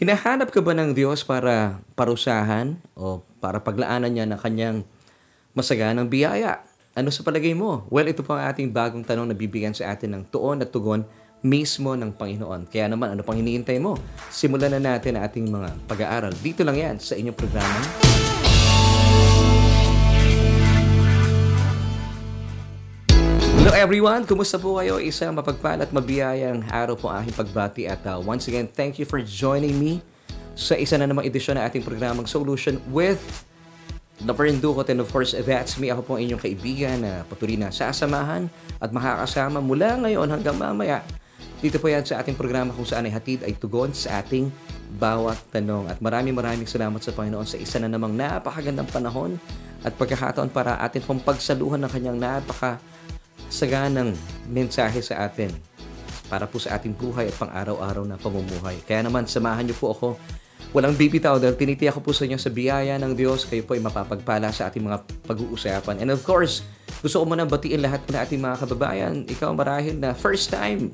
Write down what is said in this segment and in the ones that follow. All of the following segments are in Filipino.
Hinahanap ka ba ng Diyos para parusahan o para paglaanan niya ng kanyang masaganang biyaya? Ano sa palagay mo? Well, ito po ang ating bagong tanong na bibigyan sa atin ng tuon at tugon mismo ng Panginoon. Kaya naman, ano pang hinihintay mo? Simulan na natin ang ating mga pag-aaral. Dito lang yan sa inyong programa. Hello everyone! Kumusta po kayo? Isa mapagpala at mabiyayang araw po aking pagbati at uh, once again, thank you for joining me sa isa na namang edisyon ng ating programang Solution with Laverne Ducot and of course, that's me. Ako po ang inyong kaibigan na patuloy na sasamahan at makakasama mula ngayon hanggang mamaya. Dito po yan sa ating programa kung saan ay hatid ay tugon sa ating bawat tanong. At maraming maraming salamat sa Panginoon sa isa na namang napakagandang panahon at pagkakataon para atin pong pagsaluhan ng kanyang napaka saganang mensahe sa atin para po sa ating buhay at pang-araw-araw na pamumuhay. Kaya naman, samahan niyo po ako. Walang bibitaw dahil tinitiyak ko po sa inyo sa biyaya ng Diyos. Kayo po ay mapapagpala sa ating mga pag-uusapan. And of course, gusto ko muna batiin lahat ng ating mga kababayan. Ikaw marahil na first time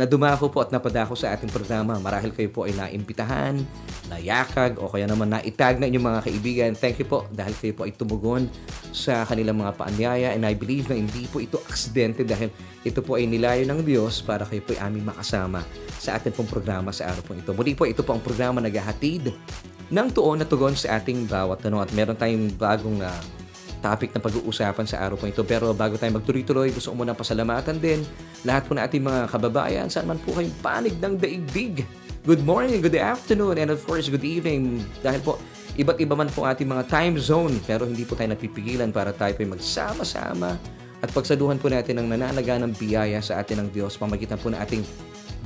na dumako po at napadako sa ating programa. Marahil kayo po ay naimbitahan, nayakag, o kaya naman naitag na inyong mga kaibigan. Thank you po dahil kayo po ay tumugon sa kanilang mga paanyaya and I believe na hindi po ito aksidente dahil ito po ay nilayo ng Diyos para kayo po ay aming makasama sa ating pong programa sa araw po ito. Muli po, ito po ang programa naghahatid ng tuon na tugon sa ating bawat tanong at meron tayong bagong uh, topic na pag-uusapan sa araw po ito. Pero bago tayo magtuloy-tuloy, gusto ko muna pasalamatan din lahat po na ating mga kababayan saan man po kayong panig ng daigdig. Good morning, good afternoon, and of course, good evening. Dahil po, iba't iba man po ating mga time zone, pero hindi po tayo napipigilan para tayo po magsama-sama at pagsaduhan po natin ng nananaga ng biyaya sa atin ng Diyos pamagitan po ng ating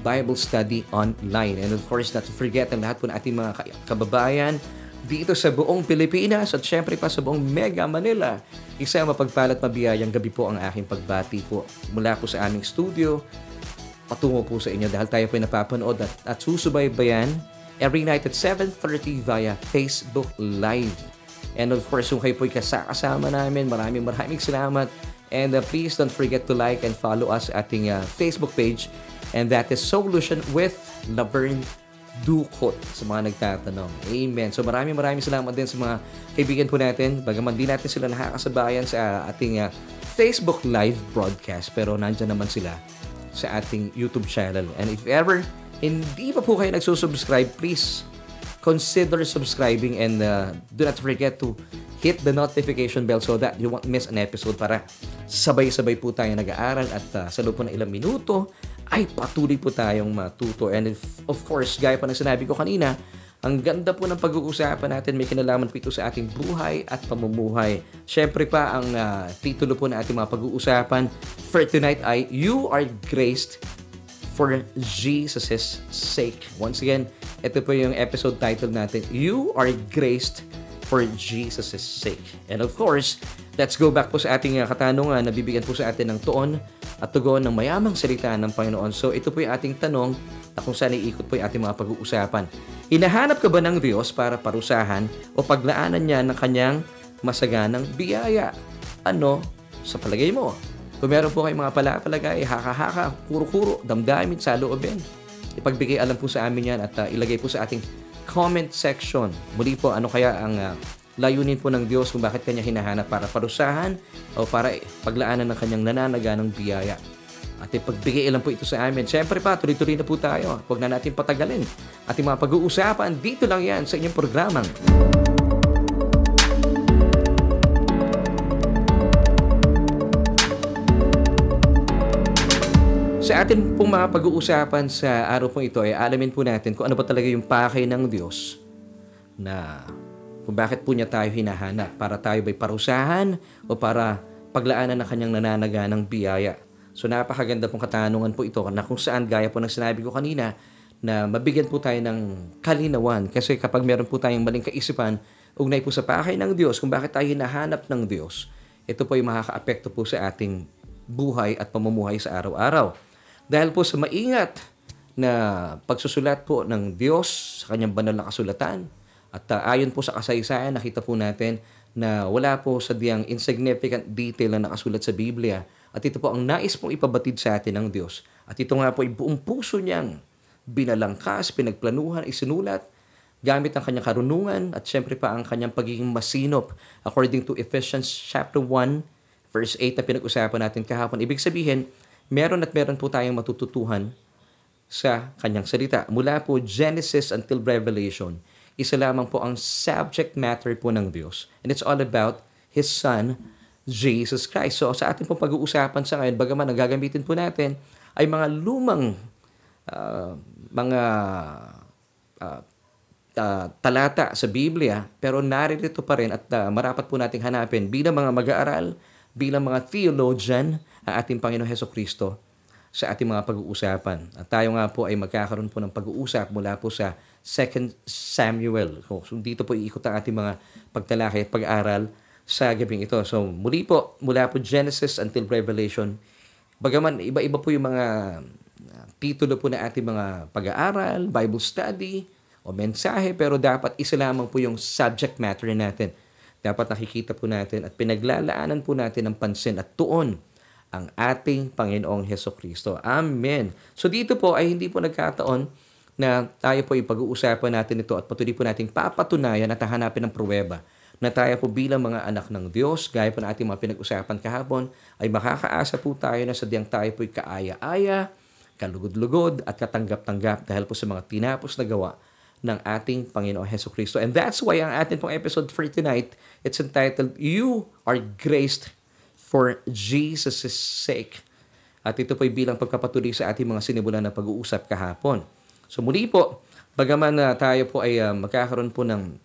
Bible study online. And of course, not to forget ang lahat po ng ating mga kababayan dito sa buong Pilipinas at syempre pa sa buong Mega Manila. Isa mapagpalat mabiyayang gabi po ang aking pagbati po mula po sa aming studio patungo po sa inyo dahil tayo po ay napapanood at, at susubaybayan every night at 7.30 via Facebook Live. And of course, kung kayo po ay kasama namin, maraming maraming salamat. And uh, please don't forget to like and follow us at ating uh, Facebook page. And that is Solution with Laverne Dukot sa mga nagtatanong. Amen. So maraming maraming salamat din sa mga kaibigan po natin. Bagaman di natin sila nakakasabayan sa ating uh, Facebook live broadcast. Pero nandyan naman sila sa ating YouTube channel. And if ever hindi pa po kayo nagsusubscribe, please consider subscribing and uh, do not forget to hit the notification bell so that you won't miss an episode para sabay-sabay po tayo nag-aaral at uh, sa loob po ng ilang minuto ay patuloy po tayong matuto. And of course, gaya pa ng sinabi ko kanina, ang ganda po ng pag-uusapan natin, may kinalaman po ito sa ating buhay at pamumuhay. Siyempre pa, ang uh, titulo po ng ating mga pag-uusapan for tonight ay You Are Graced for Jesus' sake. Once again, ito po yung episode title natin, You Are Graced for Jesus' sake. And of course, let's go back po sa ating uh, katanungan na bibigyan po sa atin ng tuon at tugon ng mayamang salita ng Panginoon. So ito po yung ating tanong na kung saan iikot po yung ating mga pag-uusapan. Hinahanap ka ba ng Diyos para parusahan o paglaanan niya ng kanyang masaganang biyaya? Ano sa palagay mo? Kung meron po kayong mga palapalagay, haka-haka, kuro-kuro, damdamin sa loobin. Ipagbigay alam po sa amin yan at uh, ilagay po sa ating comment section. Muli po, ano kaya ang uh, layunin po ng Diyos kung bakit kanya hinahanap para parusahan o para paglaanan ng kanyang nananaganang biyaya. At ipagbigay lang po ito sa amin. Siyempre pa, tuloy-tuloy na po tayo. Huwag na natin patagalin. Ating mga pag-uusapan, dito lang yan sa inyong programang. Sa atin pong mga pag-uusapan sa araw pong ito ay alamin po natin kung ano ba talaga yung pakay ng Diyos na kung bakit po niya tayo hinahanap para tayo ba'y parusahan o para paglaanan ng kanyang nananaganang biyaya. So napakaganda pong katanungan po ito na kung saan gaya po ng sinabi ko kanina na mabigyan po tayo ng kalinawan kasi kapag meron po tayong maling kaisipan ugnay po sa pakay ng Diyos kung bakit tayo hinahanap ng Diyos, ito po ay makakaapekto po sa ating buhay at pamumuhay sa araw-araw. Dahil po sa maingat na pagsusulat po ng Diyos sa kanyang banal na kasulatan. At uh, ayon po sa kasaysayan, nakita po natin na wala po sa diyang insignificant detail na nakasulat sa Biblia. At ito po ang nais pong ipabatid sa atin ng Diyos. At ito nga po ay buong puso niyang binalangkas, pinagplanuhan, isinulat gamit ang kanyang karunungan at syempre pa ang kanyang pagiging masinop according to Ephesians chapter 1 verse 8 na pinag-usapan natin kahapon. Ibig sabihin, meron at meron po tayong matututuhan sa kanyang salita. Mula po Genesis until Revelation, isa lamang po ang subject matter po ng Diyos. And it's all about His Son, Jesus Christ. So sa ating pong pag-uusapan sa ngayon, bagaman ang gagamitin po natin ay mga lumang uh, mga uh, uh, talata sa Biblia, pero naririto pa rin at uh, marapat po nating hanapin bilang mga mag-aaral, bilang mga theologian, ang ating Panginoon Heso Kristo sa ating mga pag-uusapan. At tayo nga po ay magkakaroon po ng pag-uusap mula po sa 2 Samuel. So dito po iikot ang ating mga pagtalakay at pag-aral sa gabing ito. So muli po, mula po Genesis until Revelation, bagaman iba-iba po yung mga titulo po na ating mga pag-aaral, Bible study, o mensahe, pero dapat isa lamang po yung subject matter natin. Dapat nakikita po natin at pinaglalaanan po natin ng pansin at tuon ang ating Panginoong Heso Kristo. Amen. So dito po ay hindi po nagkataon na tayo po ipag-uusapan natin ito at patuloy po nating papatunayan at hahanapin ng pruweba na tayo po bilang mga anak ng Diyos, gaya po na ating mga pinag-usapan kahapon, ay makakaasa po tayo na sadyang tayo po'y kaaya-aya, kalugod-lugod at katanggap-tanggap dahil po sa mga tinapos na gawa ng ating Panginoong Heso Kristo. And that's why ang ating pong episode for tonight, it's entitled, You Are Graced for Jesus' Sake. At ito po'y bilang pagkapatuloy sa ating mga sinimulan na pag-uusap kahapon. So muli po, bagaman na tayo po ay uh, magkakaroon po ng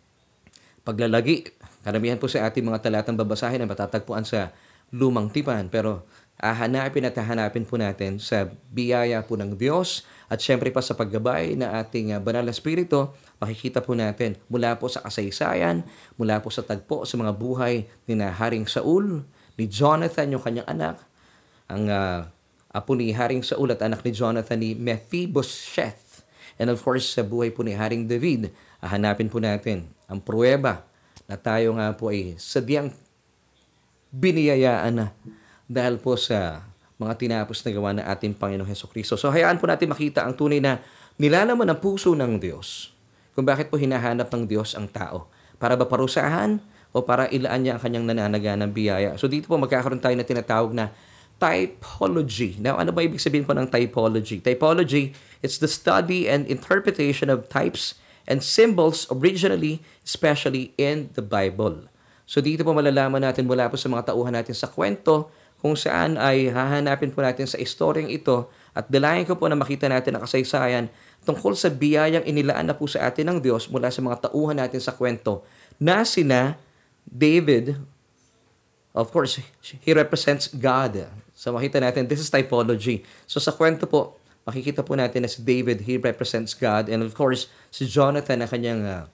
paglalagi, karamihan po sa ating mga talatang babasahin na matatagpuan sa lumang tipan. Pero hahanapin at hahanapin po natin sa biyaya po ng Diyos at syempre pa sa paggabay na ating uh, banal na spirito, makikita po natin mula po sa kasaysayan, mula po sa tagpo sa mga buhay ni na Haring Saul, ni Jonathan, yung kanyang anak, ang uh, apo ni Haring Saul at anak ni Jonathan ni Mephibosheth. And of course, sa buhay po ni Haring David, hahanapin po natin ang pruweba na tayo nga po ay sadyang biniyayaan na dahil po sa mga tinapos na gawa ng ating Panginoong Heso Kristo. So hayaan po natin makita ang tunay na nilalaman ng puso ng Diyos kung bakit po hinahanap ng Diyos ang tao. Para ba parusahan o para ilaan niya ang kanyang nananaga biyaya. So dito po magkakaroon tayo na tinatawag na typology. Now, ano ba ibig sabihin po ng typology? Typology, it's the study and interpretation of types and symbols originally, especially in the Bible. So dito po malalaman natin mula po sa mga tauhan natin sa kwento kung saan ay hahanapin po natin sa istoryang ito at dalayan ko po na makita natin ang kasaysayan tungkol sa biyayang inilaan na po sa atin ng Diyos mula sa mga tauhan natin sa kwento na sina David, of course, he represents God. So makita natin, this is typology. So sa kwento po, makikita po natin na si David, he represents God. And of course, si Jonathan na kanyang uh,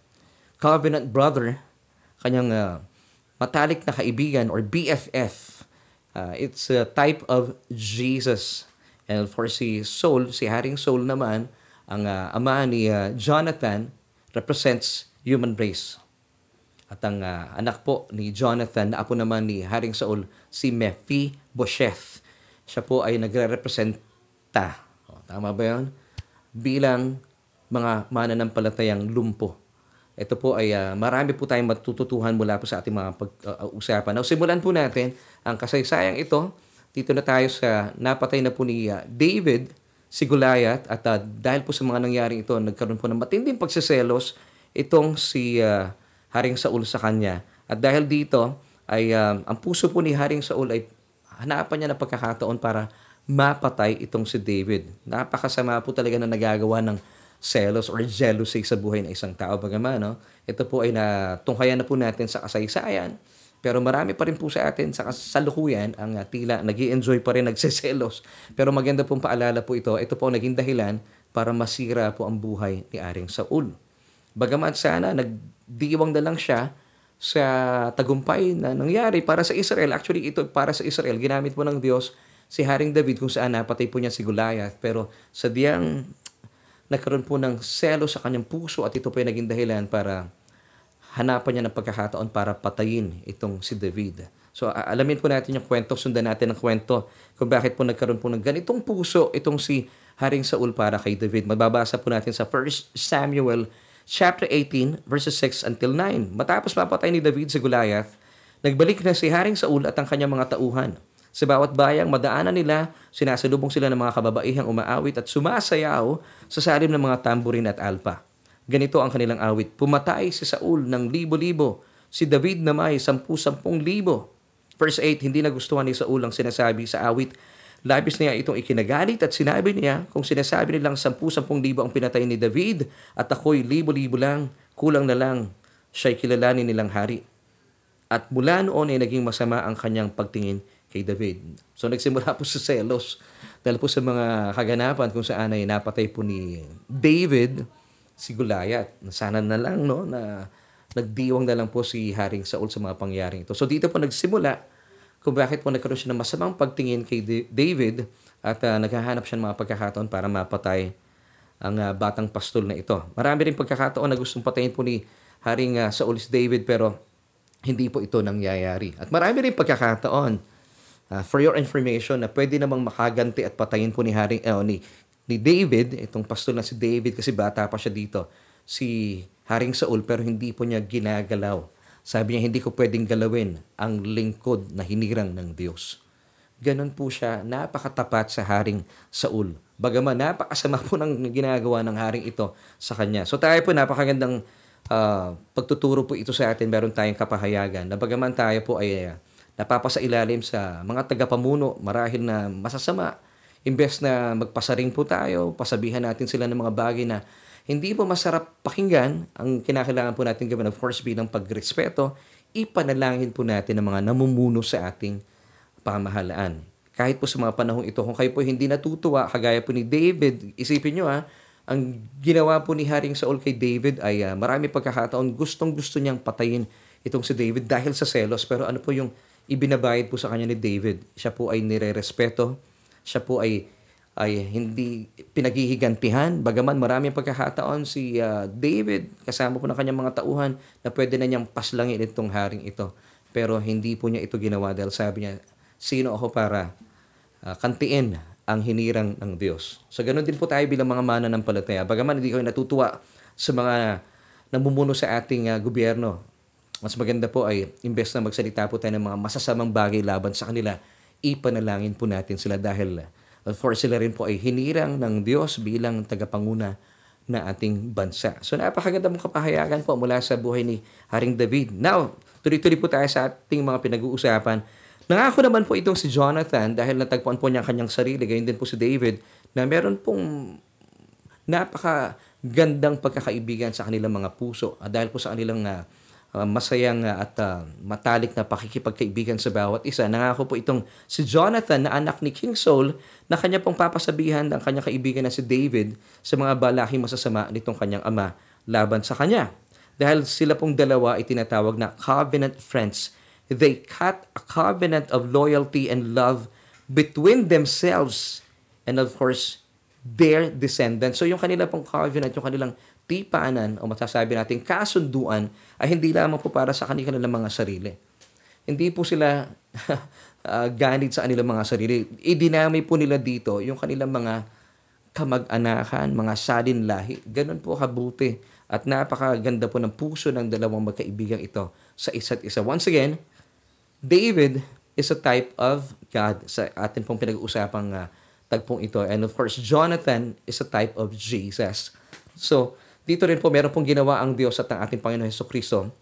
covenant brother, kanyang uh, matalik na kaibigan or BFF, Uh, it's a type of Jesus. And for si Saul, si Haring Saul naman, ang uh, ama ni uh, Jonathan represents human race. At ang uh, anak po ni Jonathan, na apo naman ni Haring Saul, si Mephibosheth. Siya po ay nagre-representa. Tama ba yun? Bilang mga mananampalatayang lumpo ito po ay uh, marami po tayong matututuhan mula po sa ating mga pag-uusapan. Uh, Now, simulan po natin ang kasaysayang ito. Dito na tayo sa napatay na po ni uh, David, si Goliath, at uh, dahil po sa mga nangyari ito, nagkaroon po ng matinding pagsiselos itong si uh, Haring Saul sa kanya. At dahil dito, ay uh, ang puso po ni Haring Saul ay hanapan niya ng pagkakataon para mapatay itong si David. Napakasama po talaga na nagagawa ng selos or jealousy sa buhay ng isang tao. Bagaman, no? ito po ay natunghayan na po natin sa kasaysayan. Pero marami pa rin po sa atin sa kasalukuyan ang uh, tila nag enjoy pa rin nagseselos. Pero maganda pong paalala po ito. Ito po ang naging dahilan para masira po ang buhay ni Aring Saul. Bagamat sana nagdiwang na lang siya sa tagumpay na nangyari para sa Israel. Actually, ito para sa Israel. Ginamit po ng Diyos si Haring David kung saan napatay po niya si Goliath. Pero sa diyang nagkaroon po ng selo sa kanyang puso at ito po ay naging dahilan para hanapan niya ng pagkakataon para patayin itong si David. So alamin po natin yung kwento, sundan natin ang kwento kung bakit po nagkaroon po ng ganitong puso itong si Haring Saul para kay David. Magbabasa po natin sa 1 Samuel chapter 18, verses 6 until 9. Matapos mapatay ni David si Goliath, nagbalik na si Haring Saul at ang kanyang mga tauhan. Sa bawat bayang madaanan nila, sinasalubong sila ng mga kababaihang umaawit at sumasayaw sa salim ng mga tamburin at alpa. Ganito ang kanilang awit. Pumatay si Saul ng libo-libo. Si David na may sampu-sampung libo. Verse 8, hindi nagustuhan ni Saul ang sinasabi sa awit. Labis niya itong ikinagalit at sinabi niya, kung sinasabi nilang sampu-sampung libo ang pinatay ni David at ako'y libo-libo lang, kulang na lang, siya'y kilalanin nilang hari. At mula noon ay naging masama ang kanyang pagtingin kay David. So nagsimula po sa selos dahil po sa mga kaganapan kung saan ay napatay po ni David si Goliath. Sana na lang no na nagdiwang na lang po si Haring Saul sa mga pangyaring ito. So dito po nagsimula kung bakit po nagkaroon siya ng masamang pagtingin kay David at uh, naghahanap siya ng mga pagkakataon para mapatay ang uh, batang pastol na ito. Marami rin pagkakataon na gustong patayin po ni Haring uh, Saul si David pero hindi po ito nangyayari. At marami rin pagkakataon Uh, for your information na pwede namang makaganti at patayin po ni Haring uh, ni ni David, itong pastol na si David kasi bata pa siya dito, si Haring Saul pero hindi po niya ginagalaw. Sabi niya hindi ko pwedeng galawin ang lingkod na hinirang ng Diyos. Ganon po siya, napakatapat sa Haring Saul. Bagaman napakasama po ng ginagawa ng Haring ito sa kanya. So tayo po napakagandang uh, pagtuturo po ito sa atin. Meron tayong kapahayagan na bagaman tayo po ay uh, napapasailalim sa mga tagapamuno marahil na masasama. Imbes na magpasaring po tayo, pasabihan natin sila ng mga bagay na hindi po masarap pakinggan, ang kinakailangan po natin gawin, of course, bilang pagrespeto, ipanalangin po natin ang mga namumuno sa ating pamahalaan. Kahit po sa mga panahong ito, kung kayo po hindi natutuwa, kagaya po ni David, isipin nyo ha, ang ginawa po ni Haring Saul kay David ay uh, marami pagkakataon gustong gusto niyang patayin itong si David dahil sa selos. Pero ano po yung ibinabayad po sa kanya ni David. Siya po ay nirerespeto. Siya po ay ay hindi pinaghihigantihan. Bagaman maraming pagkakataon si uh, David, kasama po ng kanyang mga tauhan, na pwede na niyang paslangin itong haring ito. Pero hindi po niya ito ginawa dahil sabi niya, sino ako para uh, kantiin ang hinirang ng Diyos. So ganoon din po tayo bilang mga mana ng palataya. Bagaman hindi ko natutuwa sa mga namumuno sa ating uh, gobyerno, mas maganda po ay imbes na magsalita po tayo ng mga masasamang bagay laban sa kanila, ipanalangin po natin sila dahil of course sila rin po ay hinirang ng Diyos bilang tagapanguna na ating bansa. So napakaganda mong kapahayagan po mula sa buhay ni Haring David. Now, tuloy-tuloy po tayo sa ating mga pinag-uusapan. Nangako naman po itong si Jonathan dahil natagpuan po niya kanyang sarili, gayon din po si David, na meron pong napaka gandang pagkakaibigan sa kanilang mga puso uh, dahil po sa kanilang uh, uh, masayang uh, at uh, matalik na pakikipagkaibigan sa bawat isa. Nangako po itong si Jonathan na anak ni King Saul na kanya pong papasabihan ng kanyang kaibigan na si David sa mga balaking masasama nitong kanyang ama laban sa kanya. Dahil sila pong dalawa ay tinatawag na covenant friends. They cut a covenant of loyalty and love between themselves and of course their descendants. So yung kanila pong covenant, yung kanilang tipanan o masasabi natin kasunduan ay hindi lamang po para sa kanilang mga sarili. Hindi po sila uh, ganit sa kanilang mga sarili. Idinamay po nila dito yung kanilang mga kamag-anakan, mga salin lahi. Ganun po kabuti at napakaganda po ng puso ng dalawang magkaibigang ito sa isa't isa. Once again, David is a type of God sa atin pong pinag-uusapang uh, tagpong ito. And of course, Jonathan is a type of Jesus. So, dito rin po, meron pong ginawa ang Diyos at ang ating Panginoon Heso Kristo.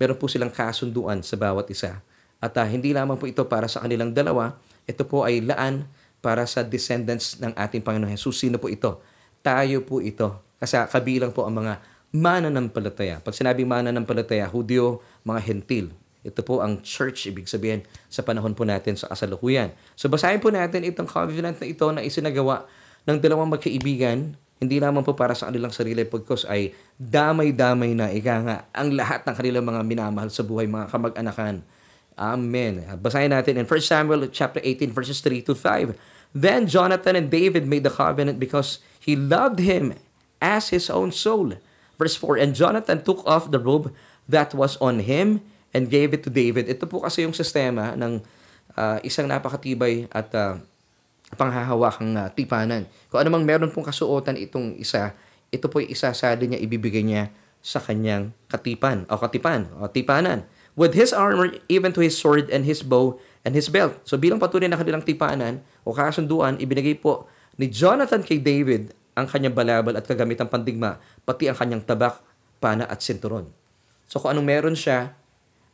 Meron po silang kasunduan sa bawat isa. At uh, hindi lamang po ito para sa kanilang dalawa, ito po ay laan para sa descendants ng ating Panginoon Jesus. Sino po ito? Tayo po ito. Kasi kabilang po ang mga mananampalataya. Pag sinabing mananampalataya, Hudyo, mga hentil. Ito po ang church, ibig sabihin, sa panahon po natin sa kasalukuyan. So basahin po natin itong covenant na ito na isinagawa ng dalawang magkaibigan hindi lamang po para sa kanilang sarili pagkos ay damay-damay na ika nga ang lahat ng kanilang mga minamahal sa buhay, mga kamag-anakan. Amen. Basahin natin in 1 Samuel chapter 18 verses 3 to 5. Then Jonathan and David made the covenant because he loved him as his own soul. Verse 4, And Jonathan took off the robe that was on him and gave it to David. Ito po kasi yung sistema ng uh, isang napakatibay at uh, panghahawakang uh, tipanan. Kung anumang meron pong kasuotan itong isa, ito po ay isasali niya, ibibigay niya sa kanyang katipan o katipan o tipanan. With his armor, even to his sword and his bow and his belt. So bilang patunay na kanilang tipanan o kasunduan, ibinigay po ni Jonathan kay David ang kanyang balabal at kagamitang pandigma, pati ang kanyang tabak, pana at sinturon. So kung anong meron siya,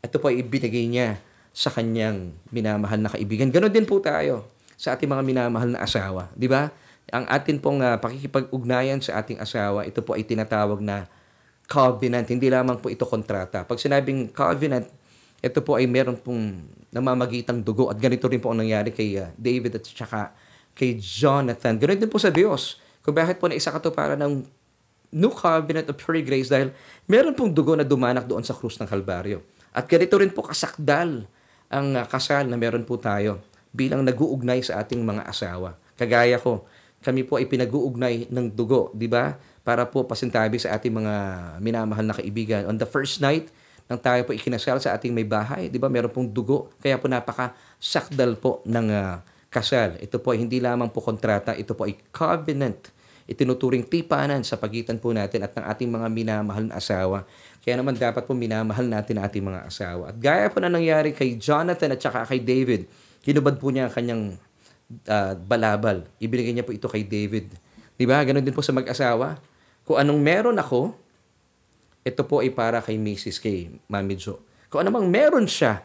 ito po ay ibinigay niya sa kanyang minamahal na kaibigan. Ganon din po tayo sa ating mga minamahal na asawa. Di ba? Ang atin pong uh, pakikipag-ugnayan sa ating asawa, ito po ay tinatawag na covenant. Hindi lamang po ito kontrata. Pag sinabing covenant, ito po ay meron pong namamagitang dugo. At ganito rin po ang nangyari kay uh, David at saka kay Jonathan. Ganito din po sa Diyos. Kung bakit po na isa katuparan ng new covenant of pure grace dahil meron pong dugo na dumanak doon sa krus ng Kalbaryo. At ganito rin po kasakdal ang uh, kasal na meron po tayo bilang nag-uugnay sa ating mga asawa. Kagaya ko, kami po ay pinag-uugnay ng dugo, di ba? Para po pasintabi sa ating mga minamahal na kaibigan. On the first night, nang tayo po ikinasal sa ating may bahay, di ba? Meron pong dugo. Kaya po napaka sakdal po ng uh, kasal. Ito po ay hindi lamang po kontrata, ito po ay covenant. Itinuturing tipanan sa pagitan po natin at ng ating mga minamahal na asawa. Kaya naman dapat po minamahal natin ating mga asawa. At gaya po na nangyari kay Jonathan at saka kay David, kinubad po niya ang kanyang uh, balabal. Ibinigay niya po ito kay David. Di ba? Ganon din po sa mag-asawa. Kung anong meron ako, ito po ay para kay Mrs. K, Mami Jo. Kung anumang meron siya,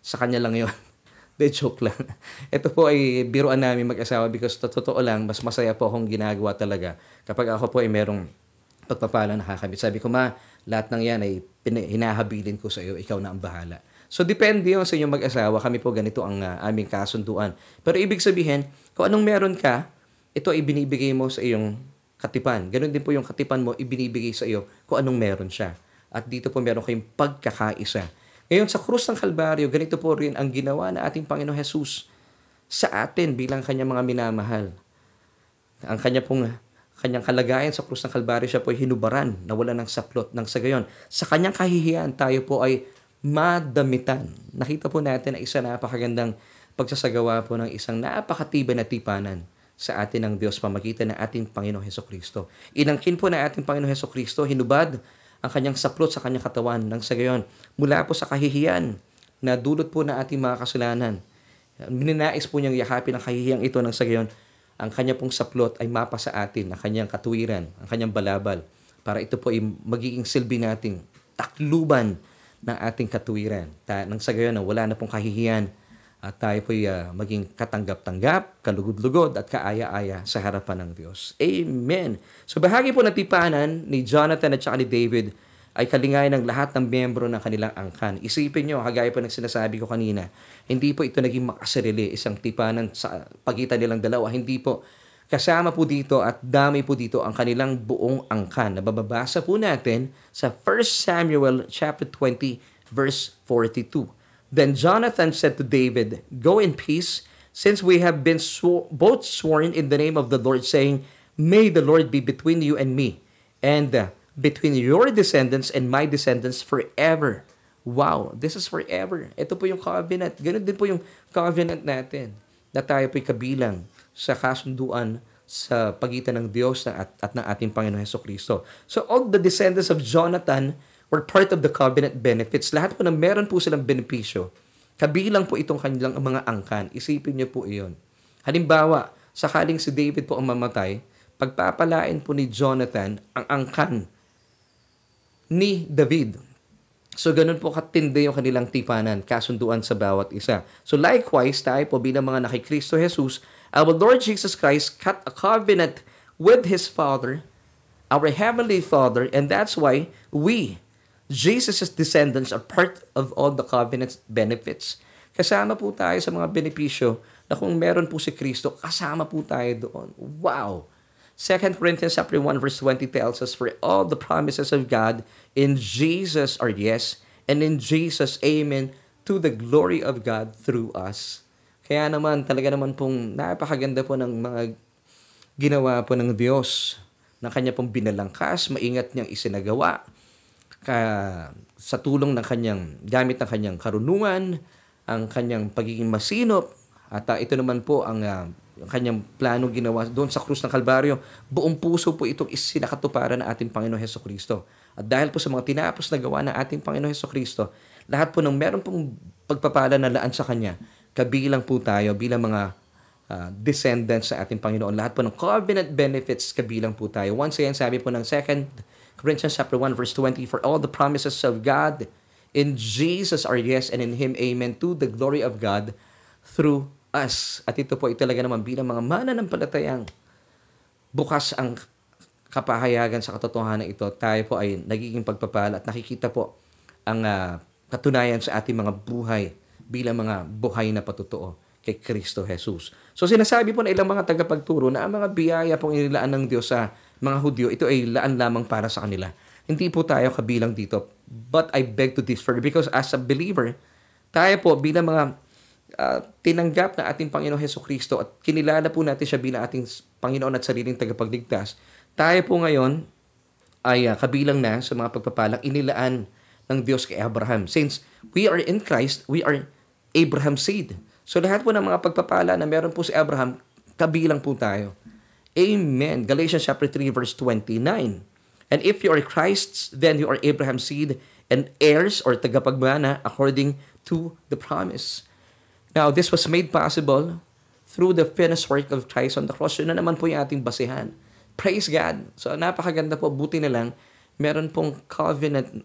sa kanya lang yon. De joke lang. Ito po ay biruan namin mag-asawa because totoo lang, mas masaya po akong ginagawa talaga kapag ako po ay merong pagpapala nakakamit. Sabi ko, ma, lahat ng yan ay hinahabilin ko sa iyo, ikaw na ang bahala. So, depende yun sa inyong mag-asawa. Kami po ganito ang uh, aming kasunduan. Pero ibig sabihin, kung anong meron ka, ito ay binibigay mo sa iyong katipan. Ganon din po yung katipan mo, ibinibigay sa iyo kung anong meron siya. At dito po meron kayong pagkakaisa. Ngayon sa krus ng Kalbaryo, ganito po rin ang ginawa na ating Panginoon Jesus sa atin bilang kanyang mga minamahal. Ang kanya pong kanyang kalagayan sa krus ng Kalbaryo, siya po ay hinubaran, nawala ng saplot ng sagayon. Sa kanyang kahihiyan, tayo po ay madamitan. Nakita po natin na isa napakagandang pagsasagawa po ng isang napakatibay na tipanan sa atin ng Diyos pamagitan ng ating Panginoong Heso Kristo. Inangkin po na ating Panginoong Heso Kristo, hinubad ang kanyang saplot sa kanyang katawan ng sa gayon mula po sa kahihiyan na dulot po na ating mga kasalanan. Mininais po niyang yakapin ang kahihiyang ito ng sa gayon ang kanya pong saplot ay mapa sa atin, ang kanyang katuwiran, ang kanyang balabal, para ito po ay magiging silbi nating takluban ng ating katuwiran. Ta, nang sa gayon wala na pong kahihiyan, at tayo po'y uh, maging katanggap-tanggap, kalugod-lugod at kaaya-aya sa harapan ng Diyos. Amen. So bahagi po ng tipanan ni Jonathan at saka ni David ay kalingayan ng lahat ng miyembro ng kanilang angkan. Isipin nyo, kagaya po ng sinasabi ko kanina, hindi po ito naging makasarili, isang tipanan sa pagitan nilang dalawa. Hindi po. Kasama po dito at dami po dito ang kanilang buong angkan. Nababasa po natin sa 1 Samuel chapter 20 verse 42. Then Jonathan said to David, Go in peace, since we have been sw- both sworn in the name of the Lord, saying, May the Lord be between you and me, and uh, between your descendants and my descendants forever. Wow, this is forever. Ito po yung covenant. Ganun din po yung covenant natin na tayo po'y kabilang sa kasunduan sa pagitan ng Diyos at, at ng ating Panginoon Heso Kristo. So all the descendants of Jonathan were part of the covenant benefits. Lahat po na meron po silang benepisyo, kabilang po itong kanilang mga angkan. Isipin niyo po iyon. Halimbawa, sakaling si David po ang mamatay, pagpapalain po ni Jonathan ang angkan ni David. So, ganun po katindi yung kanilang tipanan, kasunduan sa bawat isa. So, likewise, tayo po bilang mga nakikristo Jesus, our Lord Jesus Christ cut a covenant with His Father, our Heavenly Father, and that's why we, Jesus' descendants are part of all the covenant's benefits. Kasama po tayo sa mga benepisyo na kung meron po si Kristo, kasama po tayo doon. Wow! 2 Corinthians 1 verse 20 tells us, For all the promises of God in Jesus are yes, and in Jesus, amen, to the glory of God through us. Kaya naman, talaga naman pong napakaganda po ng mga ginawa po ng Diyos na kanya pong binalangkas, maingat niyang isinagawa ka, sa tulong ng kanyang, gamit ng kanyang karunungan, ang kanyang pagiging masinop, at uh, ito naman po ang uh, kanyang plano ginawa doon sa krus ng Kalbaryo, buong puso po itong isinakatuparan ng ating Panginoon Heso Kristo. At dahil po sa mga tinapos na gawa ng ating Panginoon Heso Kristo, lahat po ng meron pong pagpapala na laan sa Kanya, kabilang po tayo bilang mga uh, descendants sa ating Panginoon. Lahat po ng covenant benefits kabilang po tayo. Once again, sabi po ng 2 Corinthians chapter 1 verse 20, For all the promises of God in Jesus are yes and in Him amen to the glory of God through us. At ito po ay talaga naman bilang mga mananampalatayang bukas ang kapahayagan sa katotohanan ito, tayo po ay nagiging pagpapala at nakikita po ang uh, katunayan sa ating mga buhay bilang mga buhay na patutuo kay Kristo Jesus. So sinasabi po na ilang mga tagapagturo na ang mga biyaya pong inilaan ng Diyos sa mga Hudyo, ito ay laan lamang para sa kanila. Hindi po tayo kabilang dito. But I beg to differ because as a believer, tayo po bilang mga uh, tinanggap na ating Panginoon Heso Kristo at kinilala po natin siya bilang ating Panginoon at sariling tagapagligtas, tayo po ngayon ay uh, kabilang na sa mga pagpapalang inilaan ng Diyos kay Abraham. Since we are in Christ, we are Abraham's seed. So lahat po ng mga pagpapala na meron po si Abraham, kabilang po tayo. Amen. Galatians chapter 3 verse 29. And if you are Christ's, then you are Abraham's seed and heirs or tagapagmana according to the promise. Now, this was made possible through the finished work of Christ on the cross. Yun na naman po yung ating basihan. Praise God. So, napakaganda po. Buti na lang, meron pong covenant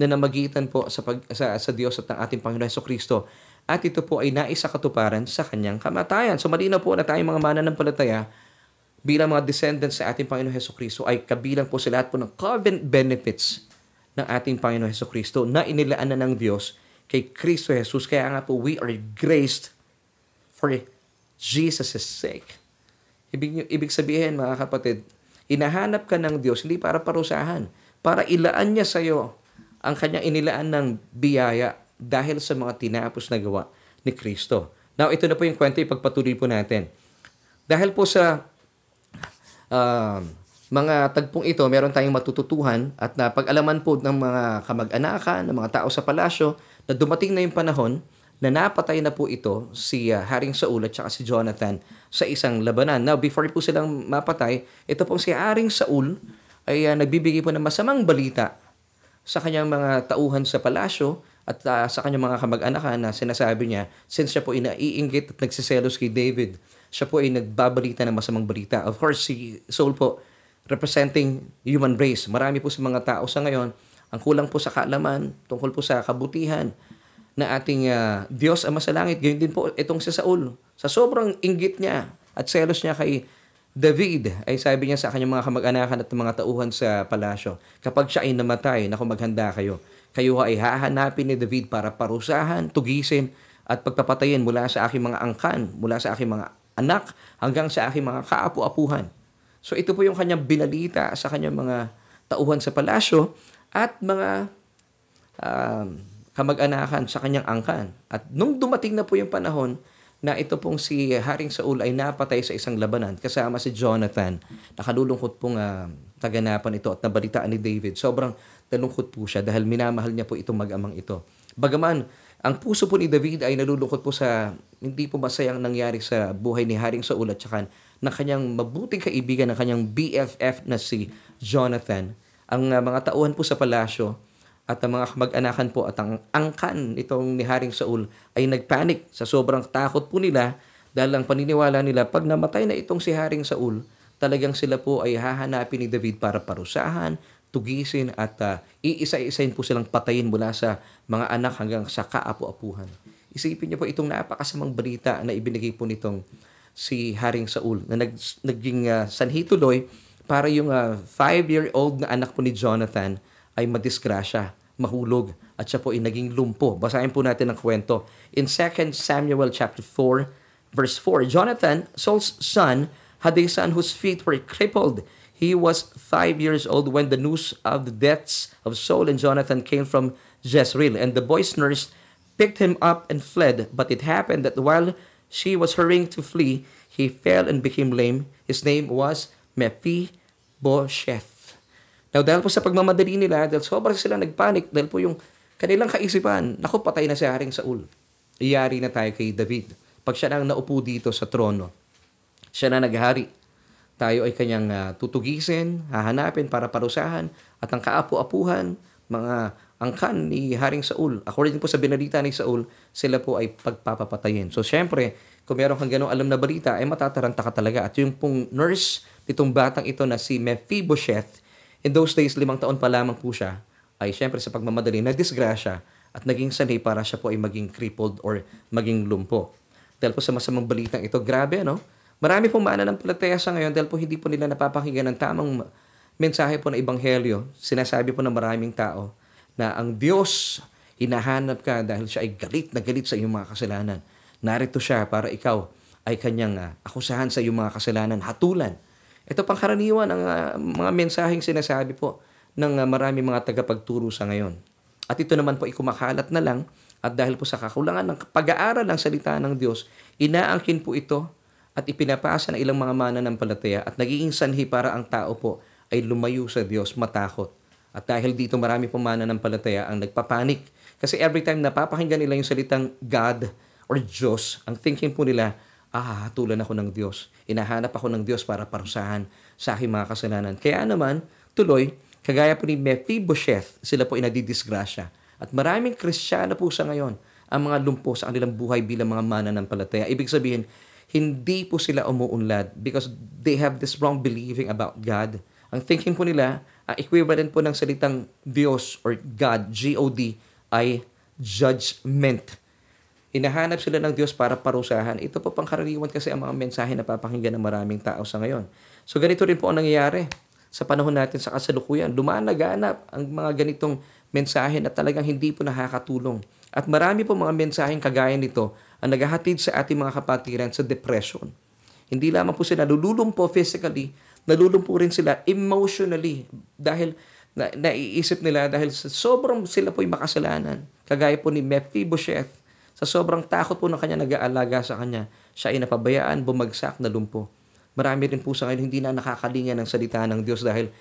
na namagitan po sa, pag, sa, sa Diyos at ng ating Panginoon Yeso Kristo. At ito po ay naisa katuparan sa kanyang kamatayan. So, malinaw po na tayong mga mananampalataya bilang mga descendants sa ating Panginoon Heso Kristo ay kabilang po sa lahat po ng covenant benefits ng ating Panginoon Heso Kristo na inilaan na ng Diyos kay Kristo Jesus. Kaya nga po, we are graced for Jesus' sake. Ibig, ibig sabihin, mga kapatid, inahanap ka ng Diyos hindi para parusahan, para ilaan niya sa iyo ang kanyang inilaan ng biyaya dahil sa mga tinapos na gawa ni Kristo. Now, ito na po yung kwento, ipagpatuloy po natin. Dahil po sa uh, mga tagpong ito, meron tayong matututuhan at napag-alaman po ng mga kamag-anakan, ng mga tao sa palasyo, na dumating na yung panahon na napatay na po ito si uh, Haring Saul at saka si Jonathan sa isang labanan. Now, before po silang mapatay, ito pong si Haring Saul ay uh, nagbibigay po ng masamang balita sa kanyang mga tauhan sa palasyo at uh, sa kanyang mga kamag-anakan na sinasabi niya, since siya po inaiinggit at nagsiselos kay David, siya po ay nagbabalita ng masamang balita. Of course, si Saul po, representing human race. Marami po sa mga tao sa ngayon, ang kulang po sa kaalaman tungkol po sa kabutihan na ating uh, Diyos ang masalangit. Gayun din po itong si Saul. Sa sobrang inggit niya at selos niya kay David, ay sabi niya sa kanyang mga kamag-anakan at mga tauhan sa palasyo, kapag siya ay namatay, naku maghanda kayo. Kayo ay hahanapin ni David para parusahan, tugisin, at pagpapatayin mula sa aking mga angkan, mula sa aking mga anak, hanggang sa aking mga kaapu-apuhan. So ito po yung kanyang binalita sa kanyang mga tauhan sa palasyo at mga um, kamag-anakan sa kanyang angkan. At nung dumating na po yung panahon na ito pong si Haring Saul ay napatay sa isang labanan kasama si Jonathan, nakalulungkot pong uh, taganapan ito at nabalitaan ni David. Sobrang nalungkot po siya dahil minamahal niya po itong mag-amang ito. Bagaman, ang puso po ni David ay nalulungkot po sa hindi po masayang nangyari sa buhay ni Haring Saul at saka ng kanyang mabuting kaibigan, ng kanyang BFF na si Jonathan. Ang uh, mga tauhan po sa palasyo at ang mga kamag-anakan po at ang angkan itong ni Haring Saul ay nagpanik sa sobrang takot po nila dahil ang paniniwala nila pag namatay na itong si Haring Saul, talagang sila po ay hahanapin ni David para parusahan, tugisin at uh, iisa-isain po silang patayin mula sa mga anak hanggang sa kaapu-apuhan. Isipin niyo po itong napakasamang balita na ibinigay po nitong si Haring Saul na nag, naging uh, sanhi tuloy para yung uh, five-year-old na anak po ni Jonathan ay madisgrasya, mahulog, at siya po ay naging lumpo. Basahin po natin ang kwento. In 2 Samuel chapter 4, verse 4, Jonathan, Saul's son, had a son whose feet were crippled. He was five years old when the news of the deaths of Saul and Jonathan came from Jezreel, and the boy's nurse picked him up and fled. But it happened that while she was hurrying to flee, he fell and became lame. His name was Mephibosheth. Now, dahil po sa pagmamadali nila, dahil sobrang sila nagpanik, dahil po yung kanilang kaisipan, naku, patay na si Haring Saul. Iyari na tayo kay David. Pag siya nang naupo dito sa trono. Siya na naghari. Tayo ay kanyang uh, tutugisin, hahanapin para parusahan, at ang kaapu-apuhan, mga angkan ni Haring Saul. According po sa binalita ni Saul, sila po ay pagpapapatayin. So, syempre, kung meron kang ganong alam na balita, ay matataranta ka talaga. At yung pong nurse nitong batang ito na si Mephibosheth, in those days, limang taon pa lamang po siya, ay syempre sa pagmamadali na disgrasya at naging sanay para siya po ay maging crippled or maging lumpo. Dahil po sa masamang balitang ito, grabe no? Marami pong mananampalataya sa ngayon dahil po hindi po nila napapakinggan ng tamang mensahe po ng Ebanghelyo. Sinasabi po ng maraming tao na ang Diyos hinahanap ka dahil siya ay galit na galit sa iyong mga kasalanan. Narito siya para ikaw ay kanyang uh, akusahan sa iyong mga kasalanan, hatulan. Ito pang karaniwan ang uh, mga mensaheng sinasabi po ng uh, marami mga tagapagturo sa ngayon. At ito naman po ay kumakalat na lang at dahil po sa kakulangan ng pag-aaral ng salita ng Diyos, inaangkin po ito at ipinapasa ng ilang mga mananampalataya at nagiging sanhi para ang tao po ay lumayo sa Diyos, matakot. At dahil dito marami pong mananampalataya ang nagpapanik. Kasi every time napapakinggan nila yung salitang God or Diyos, ang thinking po nila, ah, hatulan ako ng Diyos. Inahanap ako ng Diyos para parusahan sa aking mga kasalanan. Kaya naman, tuloy, kagaya po ni Mephibosheth, sila po inadidisgrasya. At maraming Kristiyano po sa ngayon ang mga lumpo sa kanilang buhay bilang mga mananampalataya. Ibig sabihin, hindi po sila umuunlad because they have this wrong believing about God. Ang thinking po nila, ang equivalent po ng salitang Diyos or God, G-O-D, ay judgment. Hinahanap sila ng Diyos para parusahan. Ito po pangkaraniwan kasi ang mga mensahe na papakinggan ng maraming tao sa ngayon. So ganito rin po ang nangyayari sa panahon natin sa kasalukuyan. Lumaganap ang mga ganitong mensahe na talagang hindi po nakakatulong. At marami po mga mensaheng kagaya nito ang naghahatid sa ating mga kapatiran sa depression. Hindi lamang po sila nalulumpo physically, nalulumpo rin sila emotionally dahil na, naiisip nila dahil sa sobrang sila po'y makasalanan. Kagaya po ni Mephibosheth, sa sobrang takot po ng kanya nag-aalaga sa kanya, siya ay napabayaan, bumagsak, nalumpo. Marami rin po sa ngayon hindi na nakakalingan ng salita ng Diyos dahil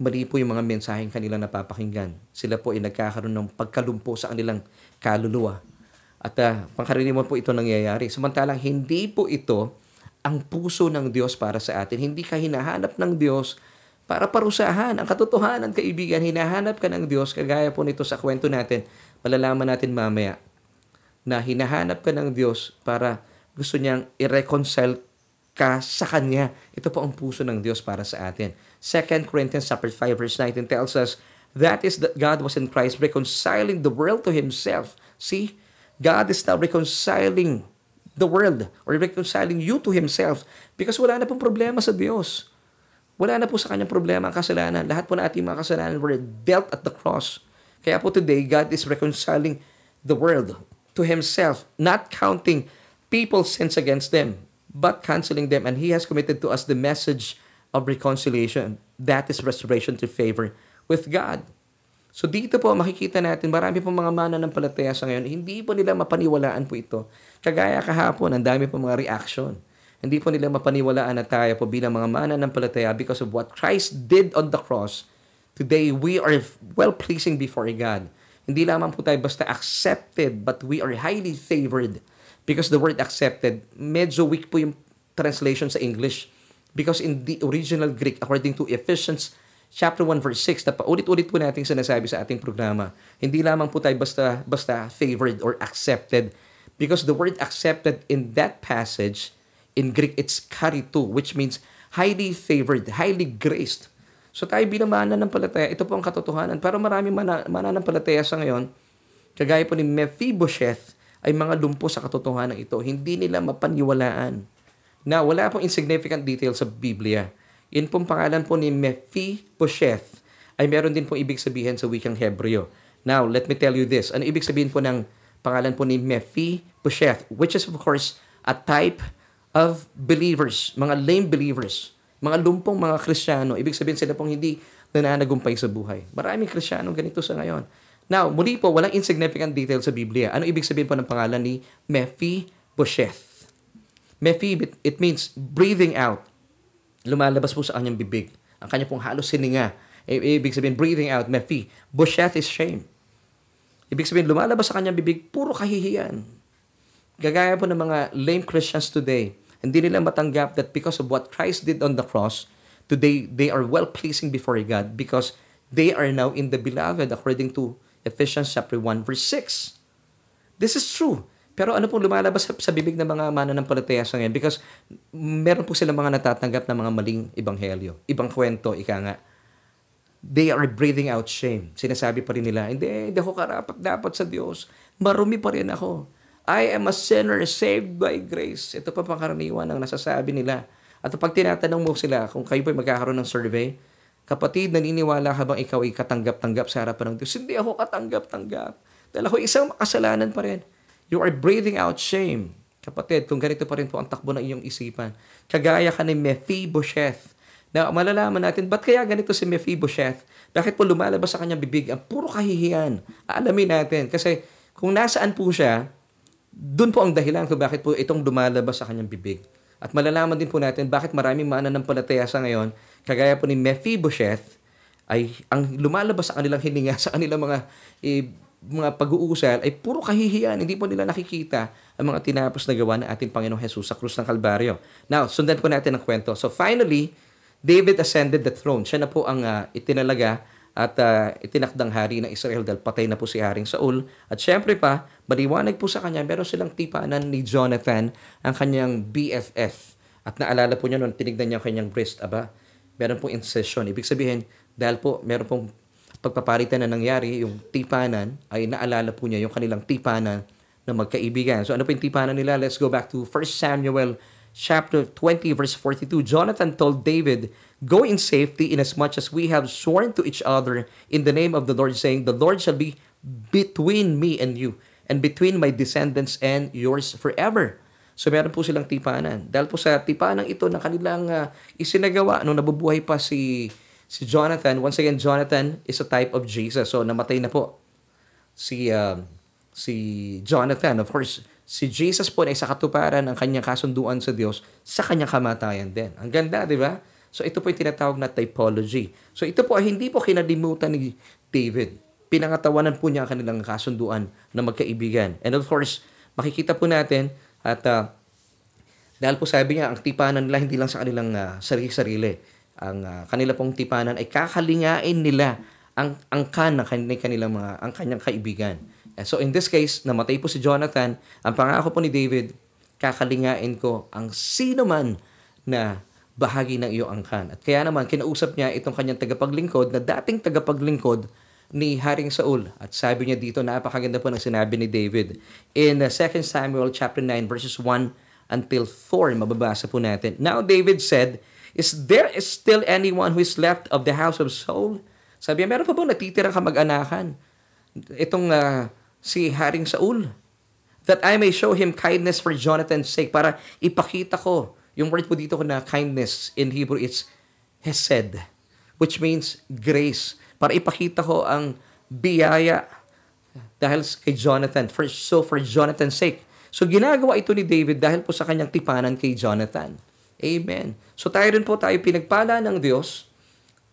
mali po yung mga mensaheng kanilang napapakinggan. Sila po ay nagkakaroon ng pagkalumpo sa kanilang kaluluwa. At uh, pangkaraniwan po ito nangyayari. Samantalang hindi po ito ang puso ng Diyos para sa atin. Hindi ka hinahanap ng Diyos para parusahan. Ang katotohanan, kaibigan, hinahanap ka ng Diyos, kagaya po nito sa kwento natin, malalaman natin mamaya, na hinahanap ka ng Diyos para gusto niyang i-reconcile ka sa Kanya. Ito po ang puso ng Diyos para sa atin. 2 Corinthians chapter 5 verse 19 tells us, That is that God was in Christ reconciling the world to Himself. See, God is now reconciling the world or reconciling you to Himself because wala na pong problema sa Diyos. Wala na po sa kanyang problema ang kasalanan. Lahat po na ating mga kasalanan were dealt at the cross. Kaya po today, God is reconciling the world to Himself, not counting people's sins against them, but canceling them. And He has committed to us the message of reconciliation. That is restoration to favor with God. So dito po makikita natin marami po mga mana ng palataya sa ngayon, hindi po nila mapaniwalaan po ito. Kagaya kahapon, ang dami po mga reaction. Hindi po nila mapaniwalaan na tayo po bilang mga mana ng palataya because of what Christ did on the cross. Today, we are well-pleasing before God. Hindi lamang po tayo basta accepted, but we are highly favored. Because the word accepted, medyo weak po yung translation sa English. Because in the original Greek, according to Ephesians chapter 1 verse 6 na paulit-ulit po natin sinasabi sa ating programa. Hindi lamang po tayo basta, basta favored or accepted because the word accepted in that passage in Greek it's karito which means highly favored, highly graced. So tayo bilang mananampalataya, ito po ang katotohanan. Para marami mana, mananampalataya sa ngayon, kagaya po ni Mephibosheth, ay mga lumpo sa katotohanan ito. Hindi nila mapaniwalaan na wala pong insignificant details sa Biblia yun pong pangalan po ni Mephibosheth ay meron din pong ibig sabihin sa wikang Hebreo. Now, let me tell you this. Ano ibig sabihin po ng pangalan po ni Mephibosheth, which is of course a type of believers, mga lame believers, mga lumpong mga Kristiyano. Ibig sabihin sila pong hindi nananagumpay sa buhay. Maraming Kristiyano ganito sa ngayon. Now, muli po, walang insignificant detail sa Biblia. Ano ibig sabihin po ng pangalan ni Mephibosheth? Mephi, it means breathing out lumalabas po sa kanyang bibig. Ang kanya pong halos sininga. Ibig sabihin, breathing out, mefi. Busheth is shame. Ibig sabihin, lumalabas sa kanyang bibig, puro kahihiyan. Gagaya po ng mga lame Christians today. Hindi nila matanggap that because of what Christ did on the cross, today they are well-pleasing before God because they are now in the beloved according to Ephesians chapter 1 verse 6. This is true. Pero ano pong lumalabas sa, sa bibig ng mga mananampalataya sa ngayon? Because meron po silang mga natatanggap na mga maling ibanghelyo. Ibang kwento, ika nga. They are breathing out shame. Sinasabi pa rin nila, hindi, hindi ako karapat dapat sa Diyos. Marumi pa rin ako. I am a sinner saved by grace. Ito pa pangkaraniwan ang nasasabi nila. At pag tinatanong mo sila kung kayo pa magkakaroon ng survey, kapatid, naniniwala ka bang ikaw ay katanggap-tanggap sa harapan ng Diyos? Hindi ako katanggap-tanggap. Dahil ako isang makasalanan pa rin. You are breathing out shame. Kapatid, kung ganito pa rin po ang takbo ng iyong isipan, kagaya ka ni Mephibosheth, na malalaman natin, ba't kaya ganito si Mephibosheth? Bakit po lumalabas sa kanyang bibig ang puro kahihiyan? Alamin natin. Kasi kung nasaan po siya, doon po ang dahilan kung bakit po itong lumalabas sa kanyang bibig. At malalaman din po natin bakit maraming mananampalataya sa ngayon, kagaya po ni Mephibosheth, ay ang lumalabas sa kanilang hininga, sa kanilang mga eh, mga pag-uusal ay puro kahihiyan. Hindi po nila nakikita ang mga tinapos na gawa ng ating Panginoong Jesus sa krus ng Kalbaryo. Now, sundan po natin ang kwento. So finally, David ascended the throne. Siya na po ang uh, itinalaga at uh, itinakdang hari ng Israel dahil patay na po si Haring Saul. At syempre pa, maliwanag po sa kanya, meron silang tipanan ni Jonathan, ang kanyang BFF. At naalala po niya noon, tinignan niya ang kanyang breast, aba, meron pong incision. Ibig sabihin, dahil po meron pong pagpapalitan na nangyari, yung tipanan, ay naalala po niya yung kanilang tipanan na magkaibigan. So ano po yung tipanan nila? Let's go back to 1 Samuel chapter 20 verse 42. Jonathan told David, Go in safety inasmuch as we have sworn to each other in the name of the Lord, saying, The Lord shall be between me and you, and between my descendants and yours forever. So meron po silang tipanan. Dahil po sa tipanan ito na kanilang uh, isinagawa nung nabubuhay pa si si Jonathan, once again, Jonathan is a type of Jesus. So, namatay na po si, uh, si Jonathan. Of course, si Jesus po ay sa katuparan ng kanyang kasunduan sa Diyos sa kanyang kamatayan din. Ang ganda, di ba? So, ito po yung tinatawag na typology. So, ito po ay hindi po kinalimutan ni David. Pinangatawanan po niya ang kanilang kasunduan na magkaibigan. And of course, makikita po natin at uh, dahil po sabi niya, ang tipanan nila hindi lang sa kanilang uh, sarili-sarili ang uh, kanila pong tipanan ay kakalingain nila ang angkan ng kanilang, kanilang mga ang kanyang kaibigan. So in this case, namatay po si Jonathan. Ang pangako po ni David, kakalingain ko ang sino man na bahagi ng iyong angkan. At kaya naman, kinausap niya itong kanyang tagapaglingkod na dating tagapaglingkod ni Haring Saul. At sabi niya dito, napakaganda po ng sinabi ni David. In 2 uh, Samuel chapter 9 verses 1 until 4, mababasa po natin. Now David said, Is there still anyone who is left of the house of Saul? Sabi niya, meron pa bang natitirang kamag-anakan? Itong uh, si Haring Saul. That I may show him kindness for Jonathan's sake. Para ipakita ko, yung word po dito ko na kindness in Hebrew, it's hesed. Which means grace. Para ipakita ko ang biyaya dahil kay Jonathan. For, so for Jonathan's sake. So ginagawa ito ni David dahil po sa kanyang tipanan kay Jonathan. Amen. So tayo rin po tayo pinagpala ng Diyos,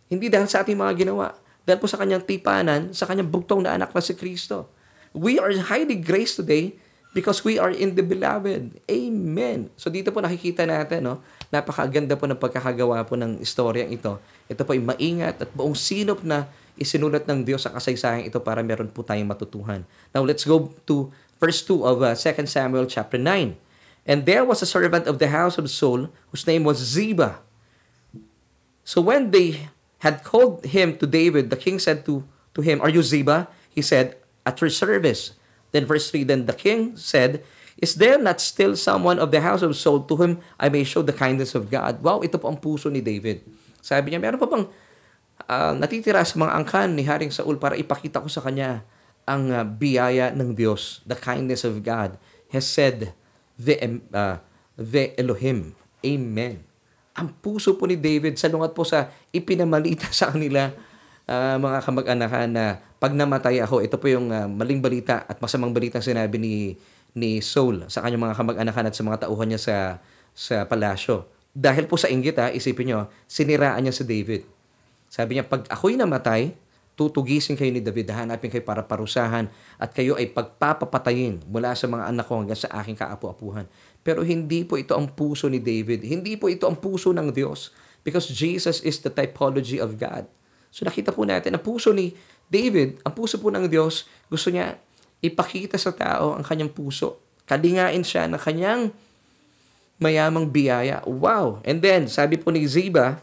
hindi dahil sa ating mga ginawa, dahil po sa kanyang tipanan, sa kanyang bugtong na anak na si Kristo. We are highly graced today because we are in the beloved. Amen. So dito po nakikita natin, no, napakaganda po ng pagkakagawa po ng istoryang ito. Ito po ay maingat at buong sinop na isinulat ng Diyos sa kasaysayan ito para meron po tayong matutuhan. Now let's go to verse 2 of uh, 2 Samuel chapter 9. And there was a servant of the house of Saul, whose name was Ziba. So when they had called him to David, the king said to, to him, Are you Ziba? He said, At your service. Then verse 3, Then the king said, Is there not still someone of the house of Saul to whom I may show the kindness of God? Wow, ito po ang puso ni David. Sabi niya, meron pa bang uh, natitira sa mga angkan ni Haring Saul para ipakita ko sa kanya ang uh, biyaya ng Diyos, the kindness of God, has said, the, uh, the Elohim. Amen. Ang puso po ni David, salungat po sa ipinamalita sa kanila uh, mga kamag-anakan na pag namatay ako, ito po yung uh, maling balita at masamang balita sinabi ni ni Saul sa kanyang mga kamag-anakan at sa mga tauhan niya sa sa palasyo. Dahil po sa inggit ha, isipin niyo, siniraan niya si David. Sabi niya, pag ako'y namatay, tutugisin kayo ni David, hanapin kayo para parusahan, at kayo ay pagpapapatayin mula sa mga anak ko hanggang sa aking kaapu-apuhan. Pero hindi po ito ang puso ni David. Hindi po ito ang puso ng Diyos. Because Jesus is the typology of God. So nakita po natin, ang puso ni David, ang puso po ng Diyos, gusto niya ipakita sa tao ang kanyang puso. Kalingain siya ng kanyang mayamang biyaya. Wow! And then, sabi po ni Ziba,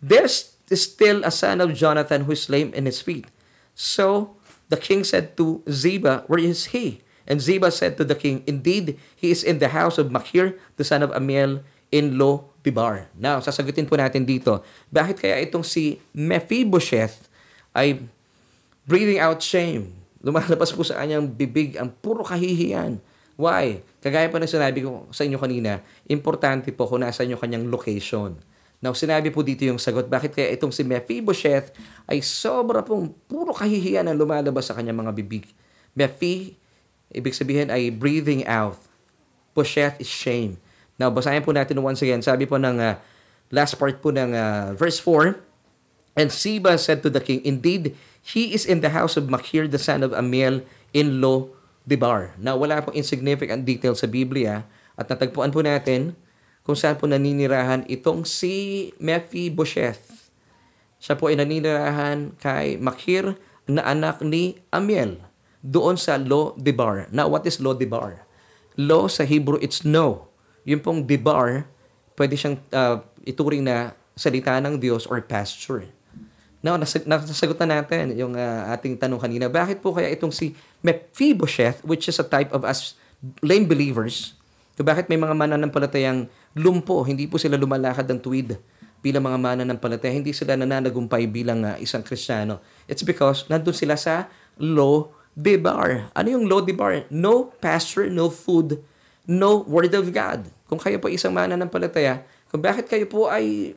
There's still a son of Jonathan who is lame in his feet. So the king said to Ziba, Where is he? And Ziba said to the king, Indeed, he is in the house of Machir, the son of Amiel, in Lo Bibar. Now, sasagutin po natin dito, bakit kaya itong si Mephibosheth ay breathing out shame? Lumalabas po sa kanyang bibig ang puro kahihiyan. Why? Kagaya po ng sinabi ko sa inyo kanina, importante po kung nasa yung kanyang location. Now, sinabi po dito yung sagot, bakit kaya itong si Mephibosheth ay sobra pong puro kahihiyan ang lumalabas sa kanyang mga bibig. Mephi, ibig sabihin ay breathing out. Bosheth is shame. Now, basahin po natin once again. Sabi po ng uh, last part po ng uh, verse 4, And Siba said to the king, Indeed, he is in the house of Machir, the son of Amiel, in Lo Debar. Now, wala pong insignificant detail sa Biblia at natagpuan po natin kung saan po naninirahan itong si Mephibosheth. Siya po ay naninirahan kay Makir na anak ni Amiel doon sa Lo Debar. Now, what is Lo Debar? Lo sa Hebrew, it's no. Yung pong Debar, pwede siyang uh, ituring na salita ng Diyos or pasture. Now, nasag- nasagot na natin yung uh, ating tanong kanina. Bakit po kaya itong si Mephibosheth, which is a type of us lame believers, So bakit may mga mananampalatayang lumpo, hindi po sila lumalakad ng tuwid bilang mga mananampalataya, hindi sila nananagumpay bilang uh, isang Kristiyano. It's because nandun sila sa low de bar. Ano yung low de bar? No pasture, no food, no word of God. Kung kayo po isang mananampalataya, kung bakit kayo po ay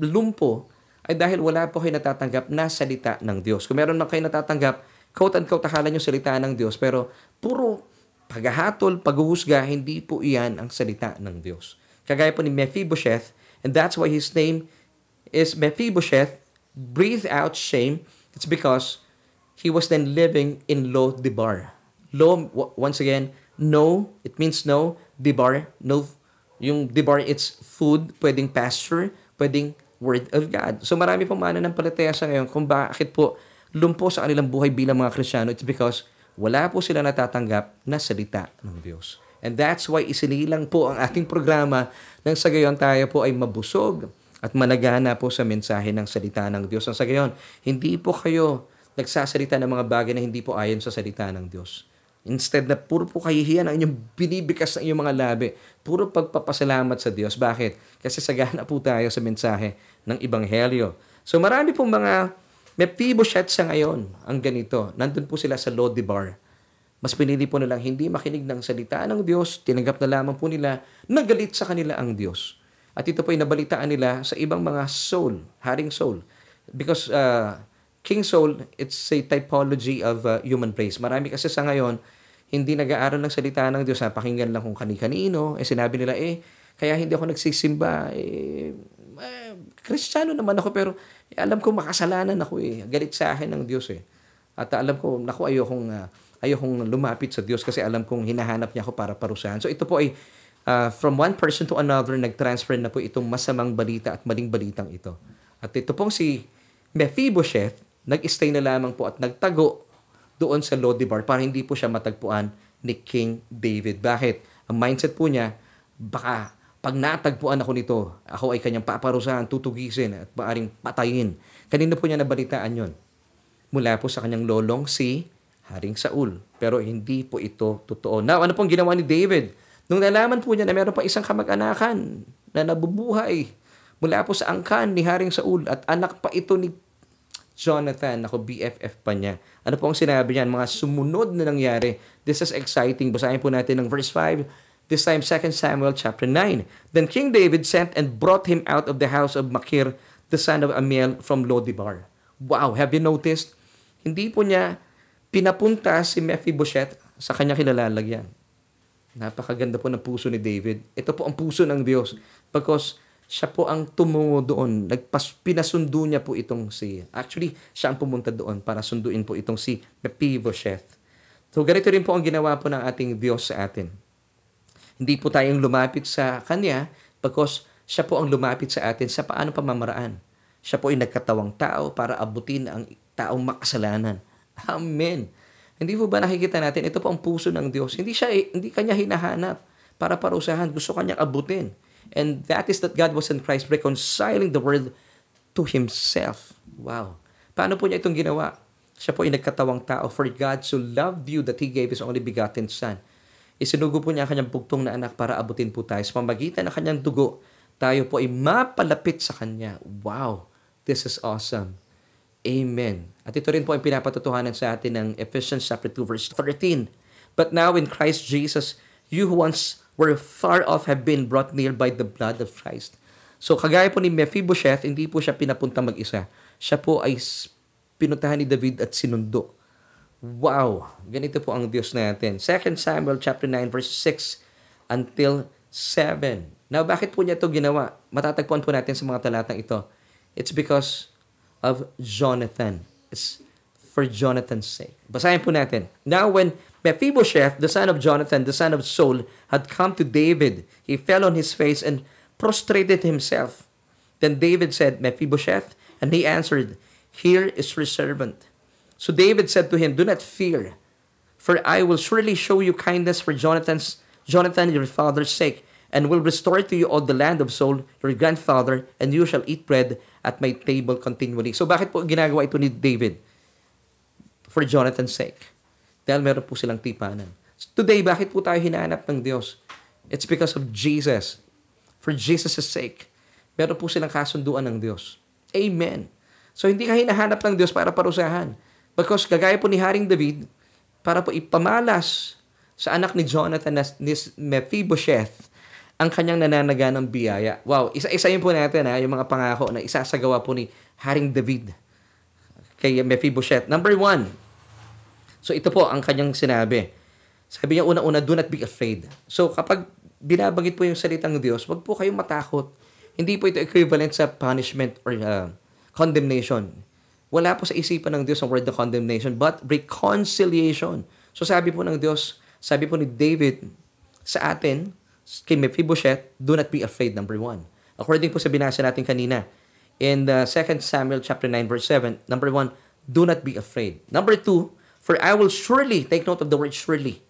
lumpo, ay dahil wala po kayo natatanggap na salita ng Diyos. Kung meron man kayo natatanggap, quote-unquote, akala nyo salita ng Diyos, pero puro paghahatol, paghuhusga, hindi po iyan ang salita ng Diyos. Kagaya po ni Mephibosheth, and that's why his name is Mephibosheth, breathe out shame. It's because he was then living in Lo Debar. Lo, once again, no, it means no. Debar, no. Yung Debar, it's food, pwedeng pasture, pwedeng word of God. So marami pong mananampalataya sa ngayon kung bakit po lumpo sa kanilang buhay bilang mga Krisyano. It's because wala po sila natatanggap na salita ng Diyos. And that's why isinilang po ang ating programa nang sa gayon tayo po ay mabusog at managana po sa mensahe ng salita ng Diyos. Ang sa gayon, hindi po kayo nagsasalita ng mga bagay na hindi po ayon sa salita ng Diyos. Instead na puro po kahihiyan ang inyong binibikas ng inyong mga labi. Puro pagpapasalamat sa Diyos. Bakit? Kasi sagana po tayo sa mensahe ng Ebanghelyo. So marami pong mga Mephibosheth sa ngayon, ang ganito. Nandun po sila sa Lodibar. Mas pinili po nilang hindi makinig ng salita ng Diyos, tinanggap na lamang po nila, nagalit sa kanila ang Diyos. At ito po ay nabalitaan nila sa ibang mga soul, haring soul. Because uh, King Saul, it's a typology of uh, human race. Marami kasi sa ngayon, hindi nag-aaral ng salita ng Diyos, napakinggan lang kung kani-kanino. Eh sinabi nila, eh, kaya hindi ako nagsisimba. Eh, eh, kristyano naman ako, pero eh, alam ko makasalanan ako eh. Galit sa akin ng Diyos eh. At alam ko, naku, ayokong, uh, ayokong lumapit sa Diyos kasi alam kong hinahanap niya ako para parusahan. So ito po ay uh, from one person to another, nag-transfer na po itong masamang balita at maling balitang ito. At ito pong si Mephibosheth, nag-stay na lamang po at nagtago doon sa Lodibar para hindi po siya matagpuan ni King David. Bakit? Ang mindset po niya, baka pag natagpuan ako nito, ako ay kanyang paparusahan, tutugisin at maaring patayin. Kanina po niya nabalitaan yon Mula po sa kanyang lolong si Haring Saul. Pero hindi po ito totoo. Now, ano pong ginawa ni David? Nung nalaman po niya na meron pa isang kamag-anakan na nabubuhay mula po sa angkan ni Haring Saul at anak pa ito ni Jonathan, ako BFF pa niya. Ano po ang sinabi niyan? Mga sumunod na nangyari. This is exciting. Basahin po natin ng verse 5 This time, 2 Samuel chapter 9. Then King David sent and brought him out of the house of Machir, the son of Amiel, from Lodibar. Wow, have you noticed? Hindi po niya pinapunta si Mephibosheth sa kanya kilalalagyan. Napakaganda po ng puso ni David. Ito po ang puso ng Diyos. Because siya po ang tumungo doon. Nagpas, pinasundo niya po itong si... Actually, siya ang pumunta doon para sunduin po itong si Mephibosheth. So, ganito rin po ang ginawa po ng ating Diyos sa atin. Hindi po tayong lumapit sa Kanya because siya po ang lumapit sa atin sa paano pamamaraan. Siya po ay nagkatawang tao para abutin ang taong makasalanan. Amen. Hindi po ba nakikita natin, ito po ang puso ng Diyos. Hindi siya, hindi kanya hinahanap para parusahan. Gusto kanyang abutin. And that is that God was in Christ reconciling the world to Himself. Wow. Paano po niya itong ginawa? Siya po ay nagkatawang tao. For God so loved you that He gave His only begotten Son. Isinugo po niya ang kanyang bugtong na anak para abutin po tayo. Sa pamagitan ng kanyang dugo, tayo po ay mapalapit sa Kanya. Wow. This is awesome. Amen. At ito rin po ang pinapatutuhanan sa atin ng Ephesians chapter 2 verse 13. But now in Christ Jesus, you who once were far off have been brought near by the blood of Christ. So kagaya po ni Mephibosheth, hindi po siya pinapunta mag-isa. Siya po ay pinuntahan ni David at sinundo. Wow! Ganito po ang Diyos natin. 2 Samuel chapter 9 verse 6 until 7. Now, bakit po niya ito ginawa? Matatagpuan po natin sa mga talatang ito. It's because of Jonathan. It's for Jonathan's sake. Basahin po natin. Now when Mephibosheth, the son of Jonathan, the son of Saul, had come to David, he fell on his face and prostrated himself. Then David said, Mephibosheth, and he answered, Here is your servant. So David said to him, Do not fear, for I will surely show you kindness for Jonathan's Jonathan your father's sake, and will restore to you all the land of Saul, your grandfather, and you shall eat bread at my table continually. So bakit po ginagawa ito ni David? For Jonathan's sake. Dahil meron po silang tipanan. Today, bakit po tayo hinahanap ng Diyos? It's because of Jesus. For Jesus' sake. Meron po silang kasunduan ng Diyos. Amen. So hindi ka hinahanap ng Diyos para parusahan. Because kagaya po ni Haring David, para po ipamalas sa anak ni Jonathan na ni Mephibosheth ang kanyang nananaga ng biyaya. Wow, isa-isayin po natin ha, yung mga pangako na isasagawa po ni Haring David kay Mephibosheth. Number one, so ito po ang kanyang sinabi. Sabi niya una-una, do not be afraid. So kapag binabanggit po yung salitang Diyos, wag po kayong matakot. Hindi po ito equivalent sa punishment or uh, condemnation. Wala po sa isipan ng Diyos ang word na condemnation, but reconciliation. So sabi po ng Diyos, sabi po ni David sa atin, kay Mephibosheth, do not be afraid, number one. According po sa binasa natin kanina, in the 2 Samuel chapter 9 verse 7, number one, do not be afraid. Number two, for I will surely, take note of the word surely.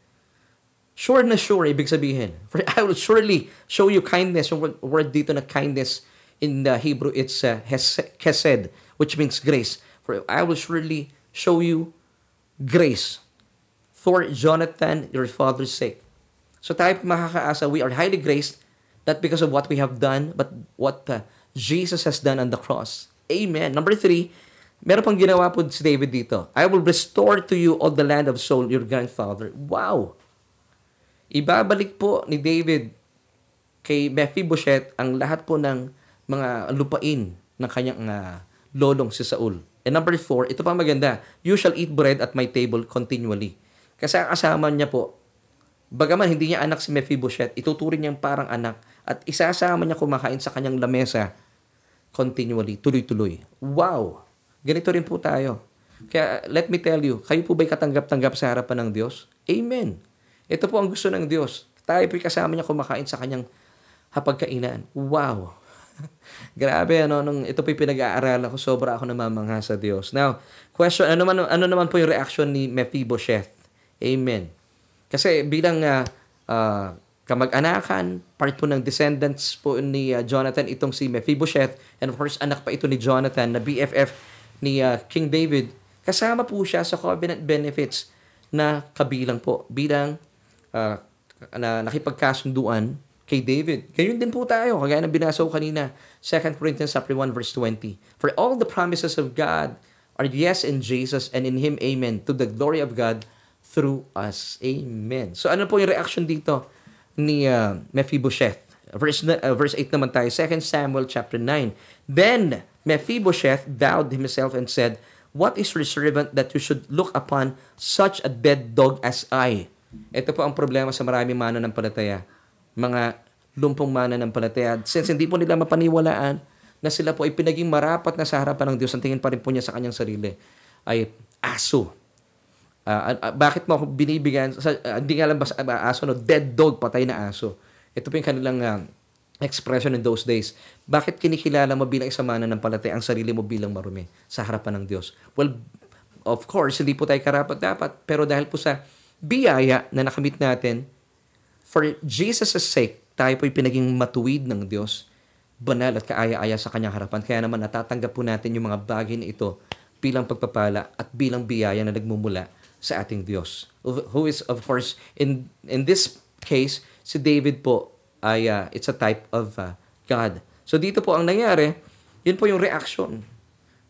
Sure na sure, ibig sabihin. For I will surely show you kindness. Yung word dito na kindness in the Hebrew, it's uh, chesed, which means grace. For I will surely show you grace for Jonathan, your father's sake. So tayo makakaasa, we are highly graced, not because of what we have done, but what uh, Jesus has done on the cross. Amen. Number three, meron pang ginawa po si David dito. I will restore to you all the land of Saul, your grandfather. Wow! Ibabalik po ni David kay Mephibosheth ang lahat po ng mga lupain ng kanyang uh, lolong si Saul. And number four, ito pa maganda, you shall eat bread at my table continually. Kasi kasama niya po Bagaman hindi niya anak si Mephibosheth, ituturing niyang parang anak at isasama niya kumakain sa kanyang lamesa continually, tuloy-tuloy. Wow! Ganito rin po tayo. Kaya let me tell you, kayo po ba'y katanggap-tanggap sa harapan ng Diyos? Amen. Ito po ang gusto ng Diyos. Tayo po'y kasama niya kumakain sa kanyang hapagkainan. Wow! Grabe, ano, nung ito po'y pinag-aaralan ko, sobra ako namamangha sa Diyos. Now, question, ano, man, ano naman po yung reaction ni Mephibosheth? Amen. Kasi bilang uh, uh, kamag-anakan, part po ng descendants po ni uh, Jonathan itong si Mephibosheth and of course anak pa ito ni Jonathan na BFF ni uh, King David. Kasama po siya sa covenant benefits na kabilang po bilang uh, na nakipagkasunduan kay David. Gayun din po tayo, kagaya ng binasa ko kanina, 2 Corinthians 1 verse 20. For all the promises of God are yes in Jesus and in Him, amen, to the glory of God through us. Amen. So ano po yung reaction dito ni uh, Mephibosheth? Verse, uh, verse 8 naman tayo, 2 Samuel chapter 9. Then Mephibosheth bowed himself and said, What is your servant that you should look upon such a dead dog as I? Ito po ang problema sa maraming ng palataya. Mga lumpong mananampalataya. Since hindi po nila mapaniwalaan na sila po ay pinaging marapat na sa harapan ng Diyos, ang tingin pa rin po niya sa kanyang sarili ay aso. Uh, uh, bakit mo ako binibigyan, sa, uh, hindi nga lang ba uh, aso, no? dead dog, patay na aso. Ito po yung kanilang uh, expression in those days. Bakit kinikilala mo bilang isang mananampalataya ang sarili mo bilang marumi sa harapan ng Diyos? Well, of course, hindi po tayo karapat dapat, pero dahil po sa biyaya na nakamit natin, for Jesus' sake, tayo po'y pinaging matuwid ng Diyos, banal at kaaya-aya sa kanyang harapan. Kaya naman natatanggap po natin yung mga bagay na ito bilang pagpapala at bilang biyaya na nagmumula sa ating Diyos. Who is, of course, in, in this case, si David po ay uh, it's a type of uh, God. So dito po ang nangyari, yun po yung reaction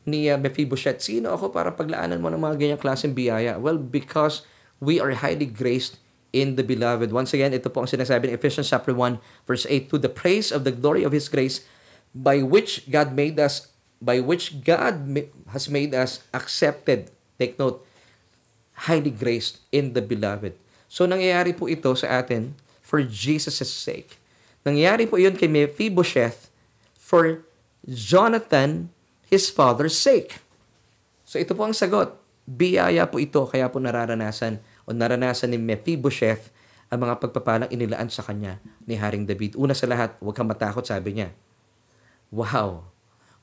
ni uh, Mephibosheth. Sino ako para paglaanan mo ng mga ganyang klaseng biyaya? Well, because we are highly graced in the beloved. Once again, ito po ang sinasabi ng Ephesians chapter 1 verse 8 to the praise of the glory of his grace by which God made us by which God has made us accepted. Take note, highly graced in the beloved. So nangyayari po ito sa atin for Jesus' sake. Nangyayari po iyon kay Mephibosheth for Jonathan, his father's sake. So ito po ang sagot. Biyaya po ito, kaya po nararanasan o naranasan ni Mephibosheth ang mga pagpapalang inilaan sa kanya ni Haring David. Una sa lahat, huwag kang matakot, sabi niya. Wow!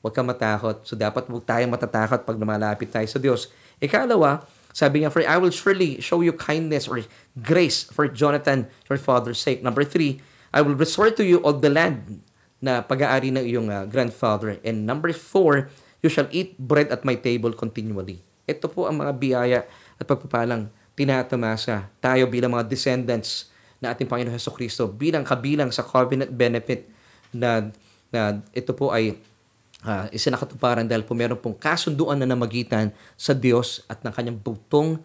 Huwag kang matakot. So dapat huwag tayong matatakot pag lumalapit tayo sa Diyos. Ikalawa, sabi niya, For I will surely show you kindness or grace for Jonathan, your father's sake. Number three, I will restore to you all the land na pag-aari ng iyong uh, grandfather. And number four, you shall eat bread at my table continually. Ito po ang mga biyaya at pagpapalang tinatamasa tayo bilang mga descendants na ating Panginoon Heso Kristo bilang kabilang sa covenant benefit na, na ito po ay uh, isinakatuparan dahil po meron pong kasunduan na namagitan sa Diyos at ng kanyang bugtong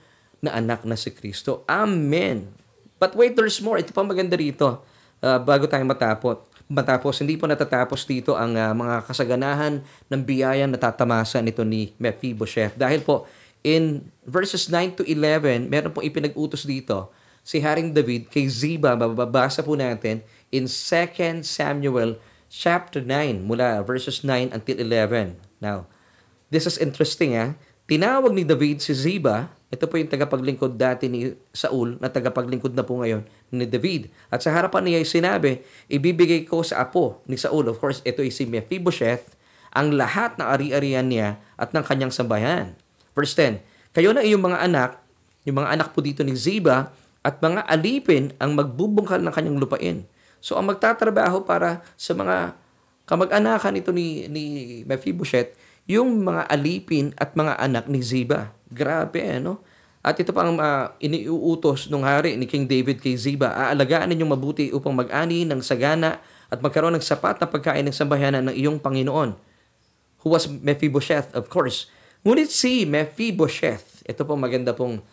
na anak na si Kristo. Amen! But wait, there's more. Ito pa maganda rito. Uh, bago tayo matapot. Matapos, hindi po natatapos dito ang uh, mga kasaganahan ng biyaya na tatamasa nito ni Mephibosheth. Dahil po, in verses 9 to 11, meron pong ipinag-utos dito si Haring David kay Ziba. Mababasa po natin in 2 Samuel chapter 9 mula verses 9 until 11. Now, this is interesting ah. Tinawag ni David si Ziba, ito po yung tagapaglingkod dati ni Saul na tagapaglingkod na po ngayon ni David. At sa harapan niya ay sinabi, ibibigay ko sa apo ni Saul. Of course, ito ay si Mephibosheth, ang lahat ng ari-arian niya at ng kanyang sambahan. Verse 10, Kayo na iyong mga anak, yung mga anak po dito ni Ziba, at mga alipin ang magbubungkal ng kanyang lupain. So ang magtatrabaho para sa mga kamag-anakan ito ni, ni Mephibosheth, yung mga alipin at mga anak ni Ziba. Grabe, ano? At ito pang uh, iniuutos ng hari ni King David kay Ziba, aalagaan ninyong mabuti upang mag-ani ng sagana at magkaroon ng sapat na pagkain ng sambahanan ng iyong Panginoon. Who was Mephibosheth, of course. Ngunit si Mephibosheth, ito po maganda pong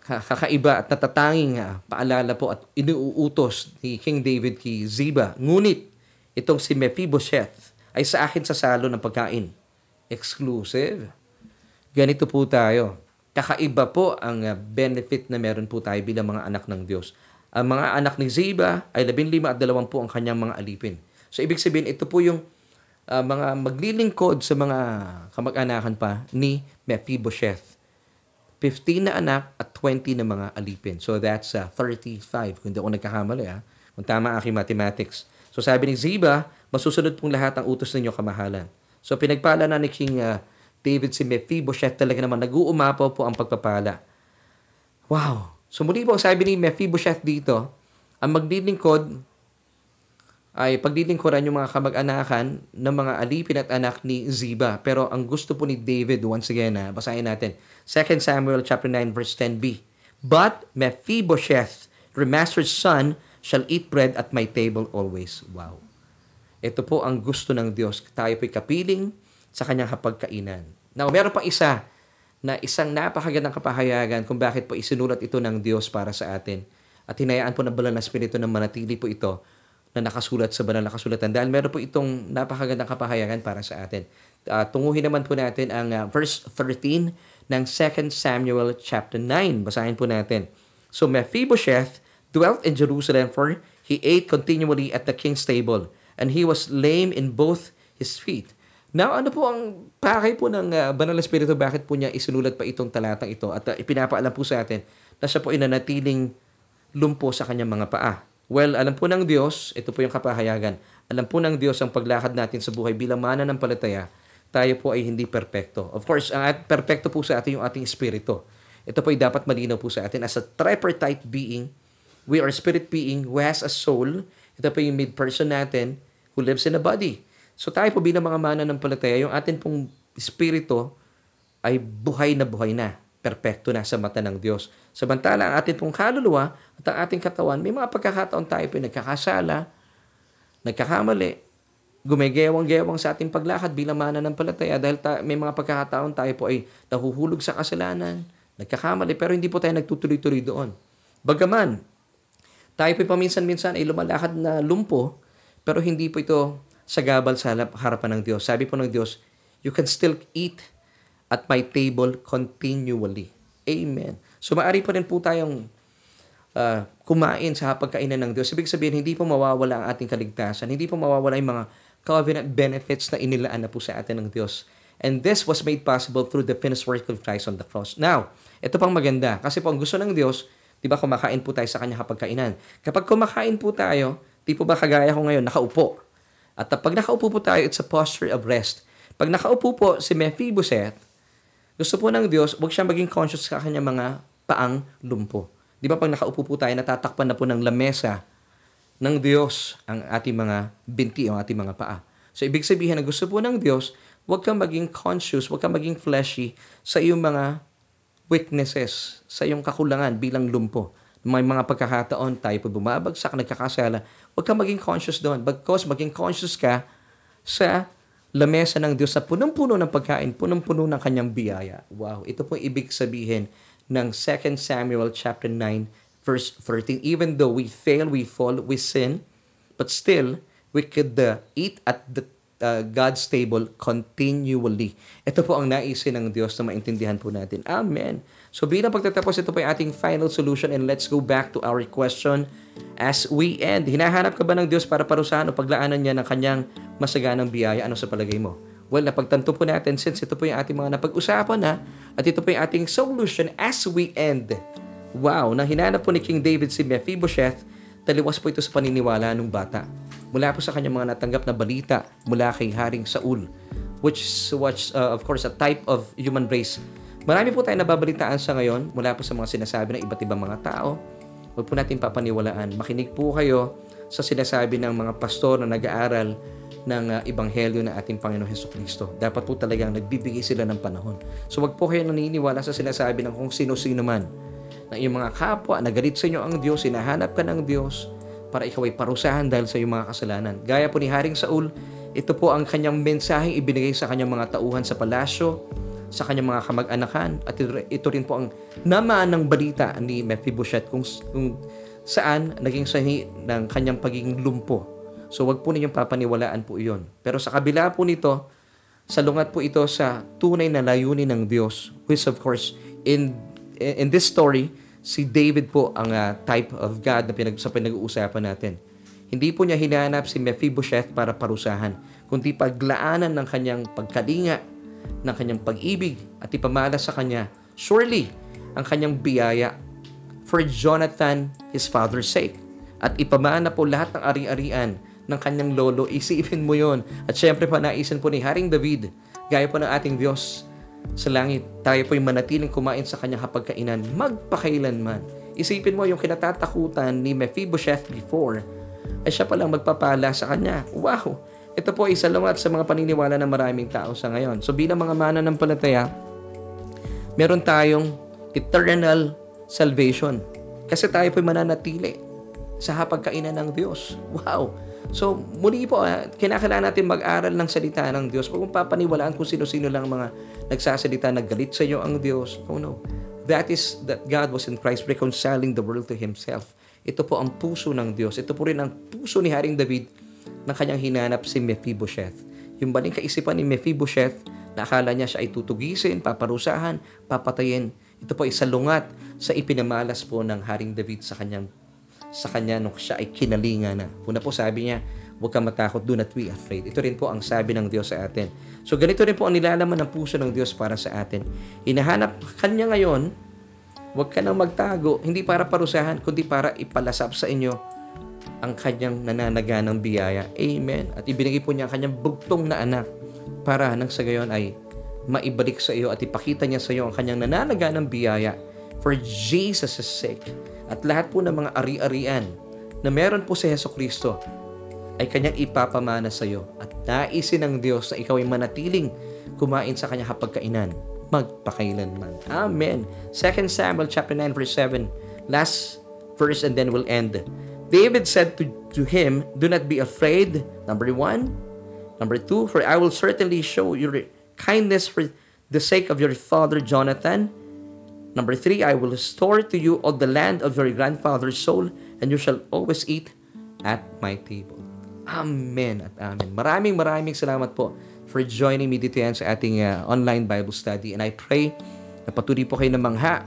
kakaiba at natatanging uh, paalala po at inuutos ni King David kay Ziba. Ngunit itong si Mephibosheth ay sa akin sa salo ng pagkain. Exclusive. Ganito po tayo. Kakaiba po ang uh, benefit na meron po tayo bilang mga anak ng Diyos. Ang mga anak ni Ziba ay 15 at 20 ang kanyang mga alipin. So ibig sabihin, ito po yung uh, mga maglilingkod sa mga kamag-anakan pa ni Mephibosheth. 15 na anak at 20 na mga alipin. So that's uh, 35, kung hindi ako nagkakamali. Ha? Kung tama aking mathematics. So sabi ni Ziba, masusunod pong lahat ang utos ninyo kamahalan. So pinagpala na ni King uh, David si Mephibosheth talaga naman nag-uumapaw po ang pagpapala. Wow! So muli po sabi ni Mephibosheth dito, ang maglilingkod ay paglilingkuran yung mga kamag-anakan ng mga alipin at anak ni Ziba. Pero ang gusto po ni David, once again, ha, basahin natin, 2 Samuel chapter 9 verse 10b. But Mephibosheth, master's son, shall eat bread at my table always. Wow. Ito po ang gusto ng Diyos. Tayo po'y kapiling sa kanyang hapagkainan. Now, meron pang isa na isang napakagandang kapahayagan kung bakit po isinulat ito ng Diyos para sa atin. At hinayaan po ng banal na Espiritu na manatili po ito na nakasulat sa banal na kasulatan dahil meron po itong napakagandang kapahayagan para sa atin. Uh, tunguhin naman po natin ang uh, verse 13 ng 2 Samuel chapter 9. Basahin po natin. So Mephibosheth dwelt in Jerusalem for He ate continually at the king's table, and he was lame in both his feet. Now, ano po ang pakay po ng uh, Banal na Espiritu? Bakit po niya isinulat pa itong talatang ito? At uh, ipinapaalam po sa atin na siya po inanatiling lumpo sa kanyang mga paa. Well, alam po ng Diyos, ito po yung kapahayagan. Alam po ng Diyos ang paglakad natin sa buhay bilang mana ng palataya, tayo po ay hindi perpekto. Of course, ang uh, perpekto po sa atin yung ating espiritu. Ito po ay dapat malinaw po sa atin. As a tripartite being, we are spirit being who has a soul. Ito po yung mid-person natin who lives in a body. So tayo po bilang mga mana ng palataya, yung atin pong espiritu ay buhay na buhay na perpekto na sa mata ng Diyos. Samantala, ang ating pong kaluluwa at ang ating katawan, may mga pagkakataon tayo po nagkakasala, nagkakamali, gumegewang-gewang sa ating paglakad bilang mana ng palataya dahil ta- may mga pagkakataon tayo po ay nahuhulog sa kasalanan, nagkakamali, pero hindi po tayo nagtutuloy-tuloy doon. Bagaman, tayo po paminsan-minsan ay lumalakad na lumpo, pero hindi po ito sagabal sa harapan ng Diyos. Sabi po ng Diyos, you can still eat at my table continually. Amen. So maari pa rin po tayong uh, kumain sa hapagkainan ng Diyos. Ibig sabihin, hindi po mawawala ang ating kaligtasan. Hindi po mawawala yung mga covenant benefits na inilaan na po sa atin ng Diyos. And this was made possible through the finished work of Christ on the cross. Now, ito pang maganda. Kasi po ang gusto ng Diyos, di ba kumakain po tayo sa kanya hapagkainan. Kapag kumakain po tayo, di po ba kagaya ko ngayon, nakaupo. At pag nakaupo po tayo, it's a posture of rest. Pag nakaupo po si Mephibosheth, gusto po ng Diyos, huwag siya maging conscious sa kanya mga paang lumpo. Di ba pag nakaupo po tayo, natatakpan na po ng lamesa ng Diyos ang ating mga binti, ang ating mga paa. So, ibig sabihin na gusto po ng Diyos, huwag kang maging conscious, huwag kang maging fleshy sa iyong mga weaknesses, sa iyong kakulangan bilang lumpo. May mga pagkakataon tayo po bumabagsak, nagkakasala, huwag kang maging conscious doon. Because maging conscious ka sa lamesa ng Diyos sa punong-puno ng pagkain, punong-puno ng kanyang biyaya. Wow, ito po ibig sabihin ng 2 Samuel chapter 9 verse 13. Even though we fail, we fall, we sin, but still we could uh, eat at the uh, God's table continually. Ito po ang naisin ng Diyos na maintindihan po natin. Amen. So bilang pagtatapos, ito po yung ating final solution and let's go back to our question as we end. Hinahanap ka ba ng Diyos para parusahan o paglaanan niya ng kanyang masaganang biyaya? Ano sa palagay mo? Well, napagtanto po natin since ito po yung ating mga napag-usapan na at ito po yung ating solution as we end. Wow, nang hinanap po ni King David si Mephibosheth, taliwas po ito sa paniniwala ng bata. Mula po sa kanyang mga natanggap na balita mula kay Haring Saul, which was, uh, of course, a type of human race. Marami po tayong nababalitaan sa ngayon mula po sa mga sinasabi ng iba't ibang mga tao. Huwag po natin papaniwalaan. Makinig po kayo sa sinasabi ng mga pastor na nag-aaral ng uh, ebanghelyo ng ating Panginoon Heso Kristo. Dapat po talagang nagbibigay sila ng panahon. So wag po kayo naniniwala sa sinasabi ng kung sino-sino man na iyong mga kapwa, nagalit sa inyo ang Diyos, hinahanap ka ng Diyos para ikaw ay parusahan dahil sa iyong mga kasalanan. Gaya po ni Haring Saul, ito po ang kanyang mensaheng ibinigay sa kanyang mga tauhan sa palasyo, sa kanyang mga kamag-anakan, at ito rin po ang namaan ng balita ni Mephibosheth kung, kung saan naging sahi ng kanyang pagiging lumpo So wag po ninyong papaniwalaan po iyon. Pero sa kabila po nito, salungat po ito sa tunay na layunin ng Diyos, which of course, in, in this story, si David po ang uh, type of God na pinag, sa pinag-uusapan natin. Hindi po niya hinanap si Mephibosheth para parusahan, kundi paglaanan ng kanyang pagkalinga, ng kanyang pag-ibig at ipamala sa kanya, surely, ang kanyang biyaya for Jonathan, his father's sake. At ipamana po lahat ng ari-arian ng kanyang lolo. Isipin mo yon At syempre pa naisin po ni Haring David, gaya po ng ating Diyos sa langit, tayo po yung manatiling kumain sa kanyang hapagkainan magpakailanman. Isipin mo yung kinatatakutan ni Mephibosheth before, ay siya palang magpapala sa kanya. Wow! Ito po isa lungat sa mga paniniwala ng maraming tao sa ngayon. So bilang mga mana ng palataya, meron tayong eternal salvation. Kasi tayo po mananatili sa hapagkainan ng Diyos. Wow! So, muli po, uh, kinakailangan natin mag-aral ng salita ng Diyos. Huwag mong papaniwalaan kung sino-sino lang mga nagsasalita, naggalit sa iyo ang Diyos. Oh no. That is that God was in Christ reconciling the world to Himself. Ito po ang puso ng Diyos. Ito po rin ang puso ni Haring David na kanyang hinanap si Mephibosheth. Yung baling kaisipan ni Mephibosheth na akala niya siya ay tutugisin, paparusahan, papatayin. Ito po ay salungat sa ipinamalas po ng Haring David sa kanyang sa kanya nung siya ay kinalinga na. Una po sabi niya, huwag kang matakot, do not be afraid. Ito rin po ang sabi ng Diyos sa atin. So ganito rin po ang nilalaman ng puso ng Diyos para sa atin. Hinahanap kanya ngayon, huwag ka nang magtago, hindi para parusahan, kundi para ipalasap sa inyo ang kanyang nananaganang biyaya. Amen. At ibinigay po niya ang kanyang bugtong na anak para nang sa gayon ay maibalik sa iyo at ipakita niya sa iyo ang kanyang nananaganang biyaya for Jesus' sake. At lahat po ng mga ari-arian na meron po si Heso Kristo ay kanyang ipapamana sa iyo. At naisin ng Diyos na ikaw ay manatiling kumain sa kanyang hapagkainan magpakailanman. Amen. 2 Samuel chapter 9 verse 7. Last verse and then we'll end. David said to, to him, Do not be afraid. Number one. Number two, for I will certainly show your kindness for the sake of your father Jonathan Number three, I will restore to you all the land of your grandfather's soul, and you shall always eat at my table. Amen at amen. Maraming maraming salamat po for joining me dito yan sa ating uh, online Bible study. And I pray na patuloy po kayo ng mangha.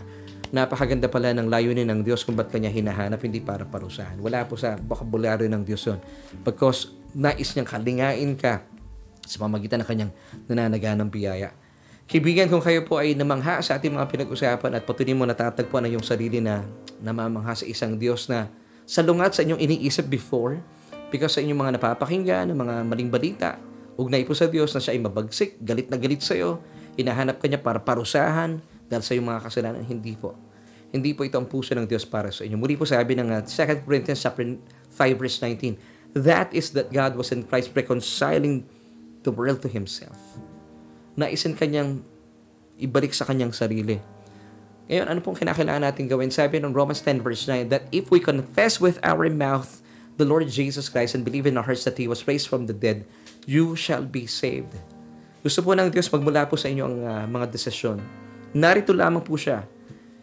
Napakaganda pala ng layunin ng Diyos kung ba't kanya hinahanap, hindi para parusahan. Wala po sa bokabularyo ng Diyos yun. Because nais niyang kalingain ka sa pamagitan ng kanyang nananaganang biyaya. Kaibigan, kung kayo po ay namangha sa ating mga pinag-usapan at patuloy mo natatagpuan ang iyong sarili na namamangha sa isang Diyos na salungat sa inyong iniisip before because sa inyong mga napapakinggan, ng mga maling balita, ugnay po sa Diyos na siya ay mabagsik, galit na galit sa iyo, hinahanap ka niya para parusahan dahil sa iyong mga kasalanan. Hindi po. Hindi po ito ang puso ng Diyos para sa inyo. Muli po sabi ng uh, 2 Corinthians chapter 5 verse 19, That is that God was in Christ reconciling the world to Himself naisin kanyang ibalik sa kanyang sarili. Ngayon, ano pong kinakailangan natin gawin? Sabi ng Romans 10 verse 9, that if we confess with our mouth the Lord Jesus Christ and believe in our hearts that He was raised from the dead, you shall be saved. Gusto po ng Diyos magmula po sa inyo ang uh, mga desisyon. Narito lamang po siya.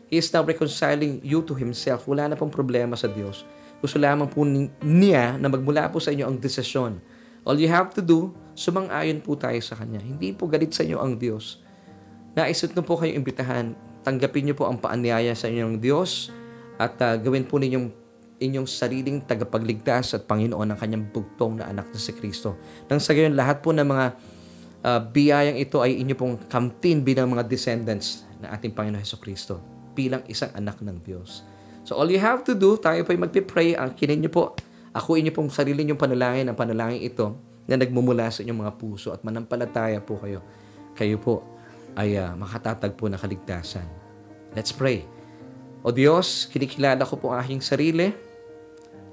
He is now reconciling you to Himself. Wala na pong problema sa Diyos. Gusto lamang po niya na magmula po sa inyo ang desisyon. All you have to do, sumang-ayon po tayo sa Kanya. Hindi po galit sa inyo ang Diyos. Naisot na po kayong imbitahan. Tanggapin niyo po ang paanyaya sa inyong Diyos at uh, gawin po ninyong inyong sariling tagapagligtas at Panginoon ng kanyang bugtong na anak na si Kristo. Nang sa gayon, lahat po ng mga uh, biyayang ito ay inyo pong kamtin bilang mga descendants na ating Panginoon Heso Kristo bilang isang anak ng Diyos. So all you have to do, tayo po ay magpipray, ang kinin niyo po, ako inyo pong sarili niyong panalangin, ang panalangin ito, na nagmumula sa inyong mga puso at manampalataya po kayo, kayo po ay uh, makatatagpo na kaligtasan. Let's pray. O Diyos, kinikilala ko po ang aking sarili.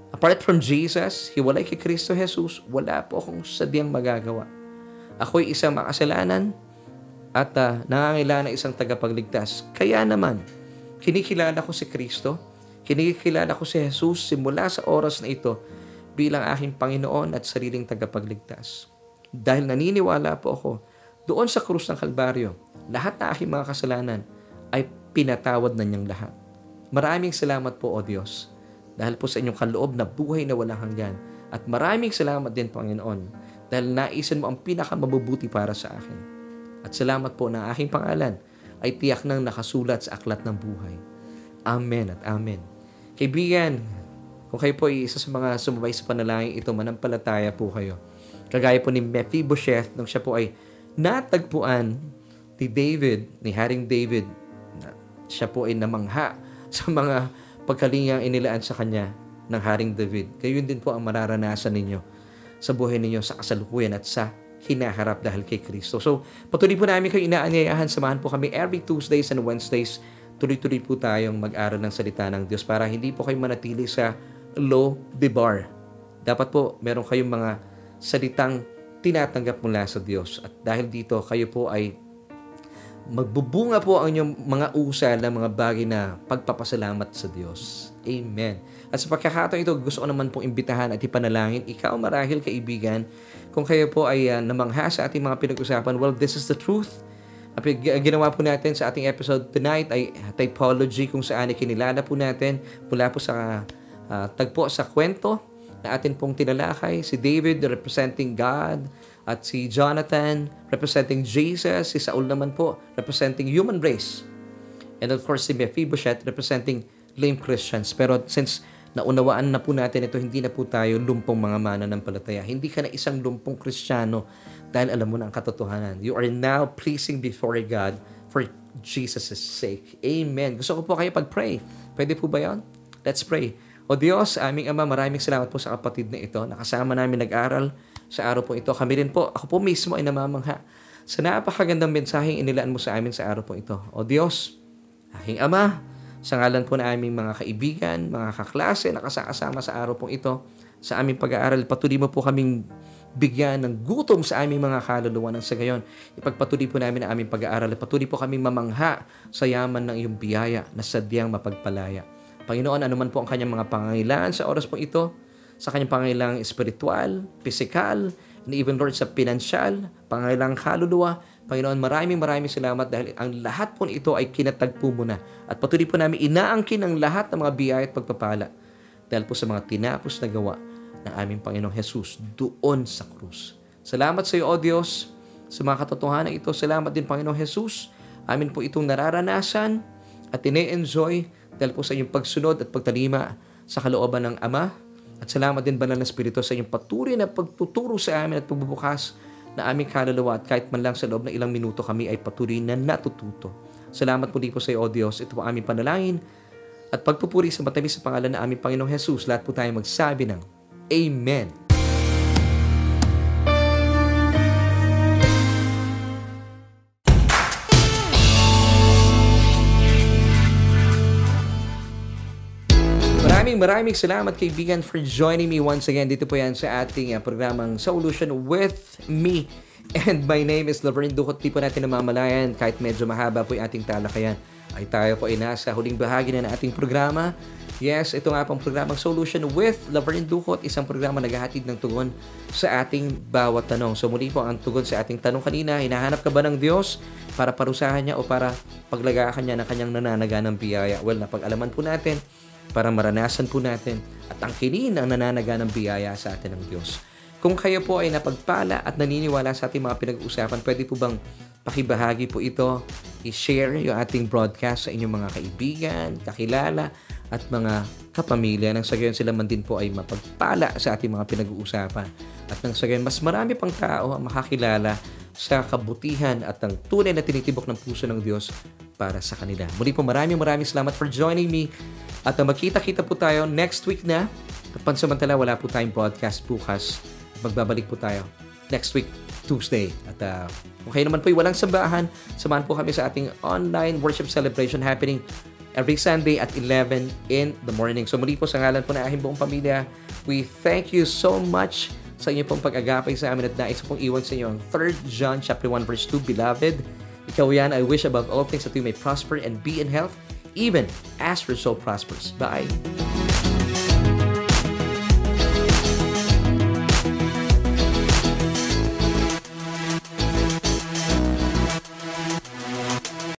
Apart from Jesus, hiwalay kay Kristo Jesus, wala po akong sadyang magagawa. Ako'y isang makasalanan at uh, nangangailangan ng isang tagapagligtas. Kaya naman, kinikilala ko si Kristo, kinikilala ko si Jesus simula sa oras na ito bilang aking Panginoon at sariling tagapagligtas. Dahil naniniwala po ako, doon sa krus ng Kalbaryo, lahat na aking mga kasalanan ay pinatawad na niyang lahat. Maraming salamat po, O Diyos, dahil po sa inyong kaloob na buhay na walang hanggan. At maraming salamat din, Panginoon, dahil naisin mo ang pinakamabubuti para sa akin. At salamat po na aking pangalan ay tiyak nang nakasulat sa aklat ng buhay. Amen at Amen. Kaibigan, kung kayo po ay isa sa mga sumabay sa panalangin ito, manampalataya po kayo. Kagaya po ni Mephibosheth nung siya po ay natagpuan ni David, ni Haring David, siya po ay namangha sa mga pagkalingang inilaan sa kanya ng Haring David. Gayon din po ang mararanasan ninyo sa buhay ninyo sa kasalukuyan at sa hinaharap dahil kay Kristo. So, patuloy po namin kayo inaanyayahan. Samahan po kami every Tuesdays and Wednesdays. Tuloy-tuloy po tayong mag-aral ng salita ng Diyos para hindi po kayo manatili sa low the bar. Dapat po meron kayong mga salitang tinatanggap mula sa Diyos. At dahil dito, kayo po ay magbubunga po ang inyong mga usal ng mga bagay na pagpapasalamat sa Diyos. Amen. At sa pagkakataon ito, gusto ko naman pong imbitahan at ipanalangin, ikaw marahil kaibigan, kung kayo po ay uh, namangha sa ating mga pinag-usapan, well, this is the truth. At ginawa po natin sa ating episode tonight ay typology kung saan kinilala po natin mula po sa uh, tagpo sa kwento na atin pong tinalakay. Si David representing God at si Jonathan representing Jesus. Si Saul naman po representing human race. And of course si Mephibosheth representing lame Christians. Pero since naunawaan na po natin ito, hindi na po tayo lumpong mga mana ng palataya. Hindi ka na isang lumpong kristyano dahil alam mo na ang katotohanan. You are now pleasing before God for Jesus' sake. Amen. Gusto ko po kayo pag-pray. Pwede po ba yon? Let's pray. O Diyos, aming Ama, maraming salamat po sa kapatid na ito. Nakasama namin nag-aral sa araw po ito. Kami rin po, ako po mismo ay namamangha sa napakagandang mensaheng inilaan mo sa amin sa araw po ito. O Diyos, aking Ama, sa ngalan po na aming mga kaibigan, mga kaklase na kasakasama sa araw pong ito, sa aming pag-aaral, patuloy mo po kaming bigyan ng gutom sa aming mga kaluluwa ng sa gayon. Ipagpatuloy po namin ang aming pag-aaral at patuloy po kaming mamangha sa yaman ng iyong biyaya na sadyang mapagpalaya. Panginoon, anuman po ang kanyang mga pangangailangan sa oras po ito, sa kanyang pangangailangan espiritual, physical, and even Lord sa pinansyal, pangangailangan kaluluwa, Panginoon, maraming maraming salamat dahil ang lahat po ito ay kinatagpo mo na. At patuloy po namin inaangkin ang lahat ng mga biyaya at pagpapala dahil po sa mga tinapos na gawa ng aming Panginoong Jesus doon sa krus. Salamat sa iyo, O Diyos, sa mga katotohanan ito. Salamat din, Panginoong Jesus. Amin po itong nararanasan at ine-enjoy dahil po sa inyong pagsunod at pagtalima sa kalooban ng Ama. At salamat din, Banal na Espiritu, sa inyong patuloy na pagtuturo sa amin at pagbubukas na aming kaluluwa at kahit man lang sa loob ng ilang minuto kami ay patuloy na natututo. Salamat po po sa iyo, O Diyos. Ito po aming panalangin at pagpupuri sa matamis sa pangalan ng aming Panginoong Jesus. Lahat po tayo magsabi ng Amen. Maraming maraming salamat kaibigan for joining me once again. Dito po yan sa ating uh, programang Solution with me. And my name is Laverne Ducot. Di po natin namamalayan kahit medyo mahaba po yung ating talakayan ay tayo po ay nasa huling bahagi na ng ating programa. Yes, ito nga pong programang Solution with Laverne Ducot, isang programa naghahatid ng tugon sa ating bawat tanong. So muli po ang tugon sa ating tanong kanina, hinahanap ka ba ng Diyos para parusahan niya o para paglagakan niya ng kanyang nananaga ng biyaya? Well, napag-alaman po natin para maranasan po natin at angkinin ang nananaga ng biyaya sa atin ng Diyos. Kung kayo po ay napagpala at naniniwala sa ating mga pinag-uusapan, pwede po bang pakibahagi po ito, i-share yung ating broadcast sa inyong mga kaibigan, kakilala, at mga kapamilya nang sa gayon sila man din po ay mapagpala sa ating mga pinag-uusapan. At nang sa gayon, mas marami pang tao ang makakilala sa kabutihan at ang tunay na tinitibok ng puso ng Diyos para sa kanila. Muli po maraming maraming salamat for joining me at magkita-kita po tayo next week na. At pansamantala, wala po tayong broadcast bukas. Magbabalik po tayo next week, Tuesday. At uh, kung kayo naman po ay walang sambahan, samahan po kami sa ating online worship celebration happening every Sunday at 11 in the morning. So muli po sa ngalan po ng aking buong pamilya, we thank you so much sa inyo pong pag-agapay sa amin at nais pong iwan sa inyo ang 3 John chapter 1 verse 2, Beloved, ikaw yan, I wish above all things that you may prosper and be in health even as your soul prospers. Bye.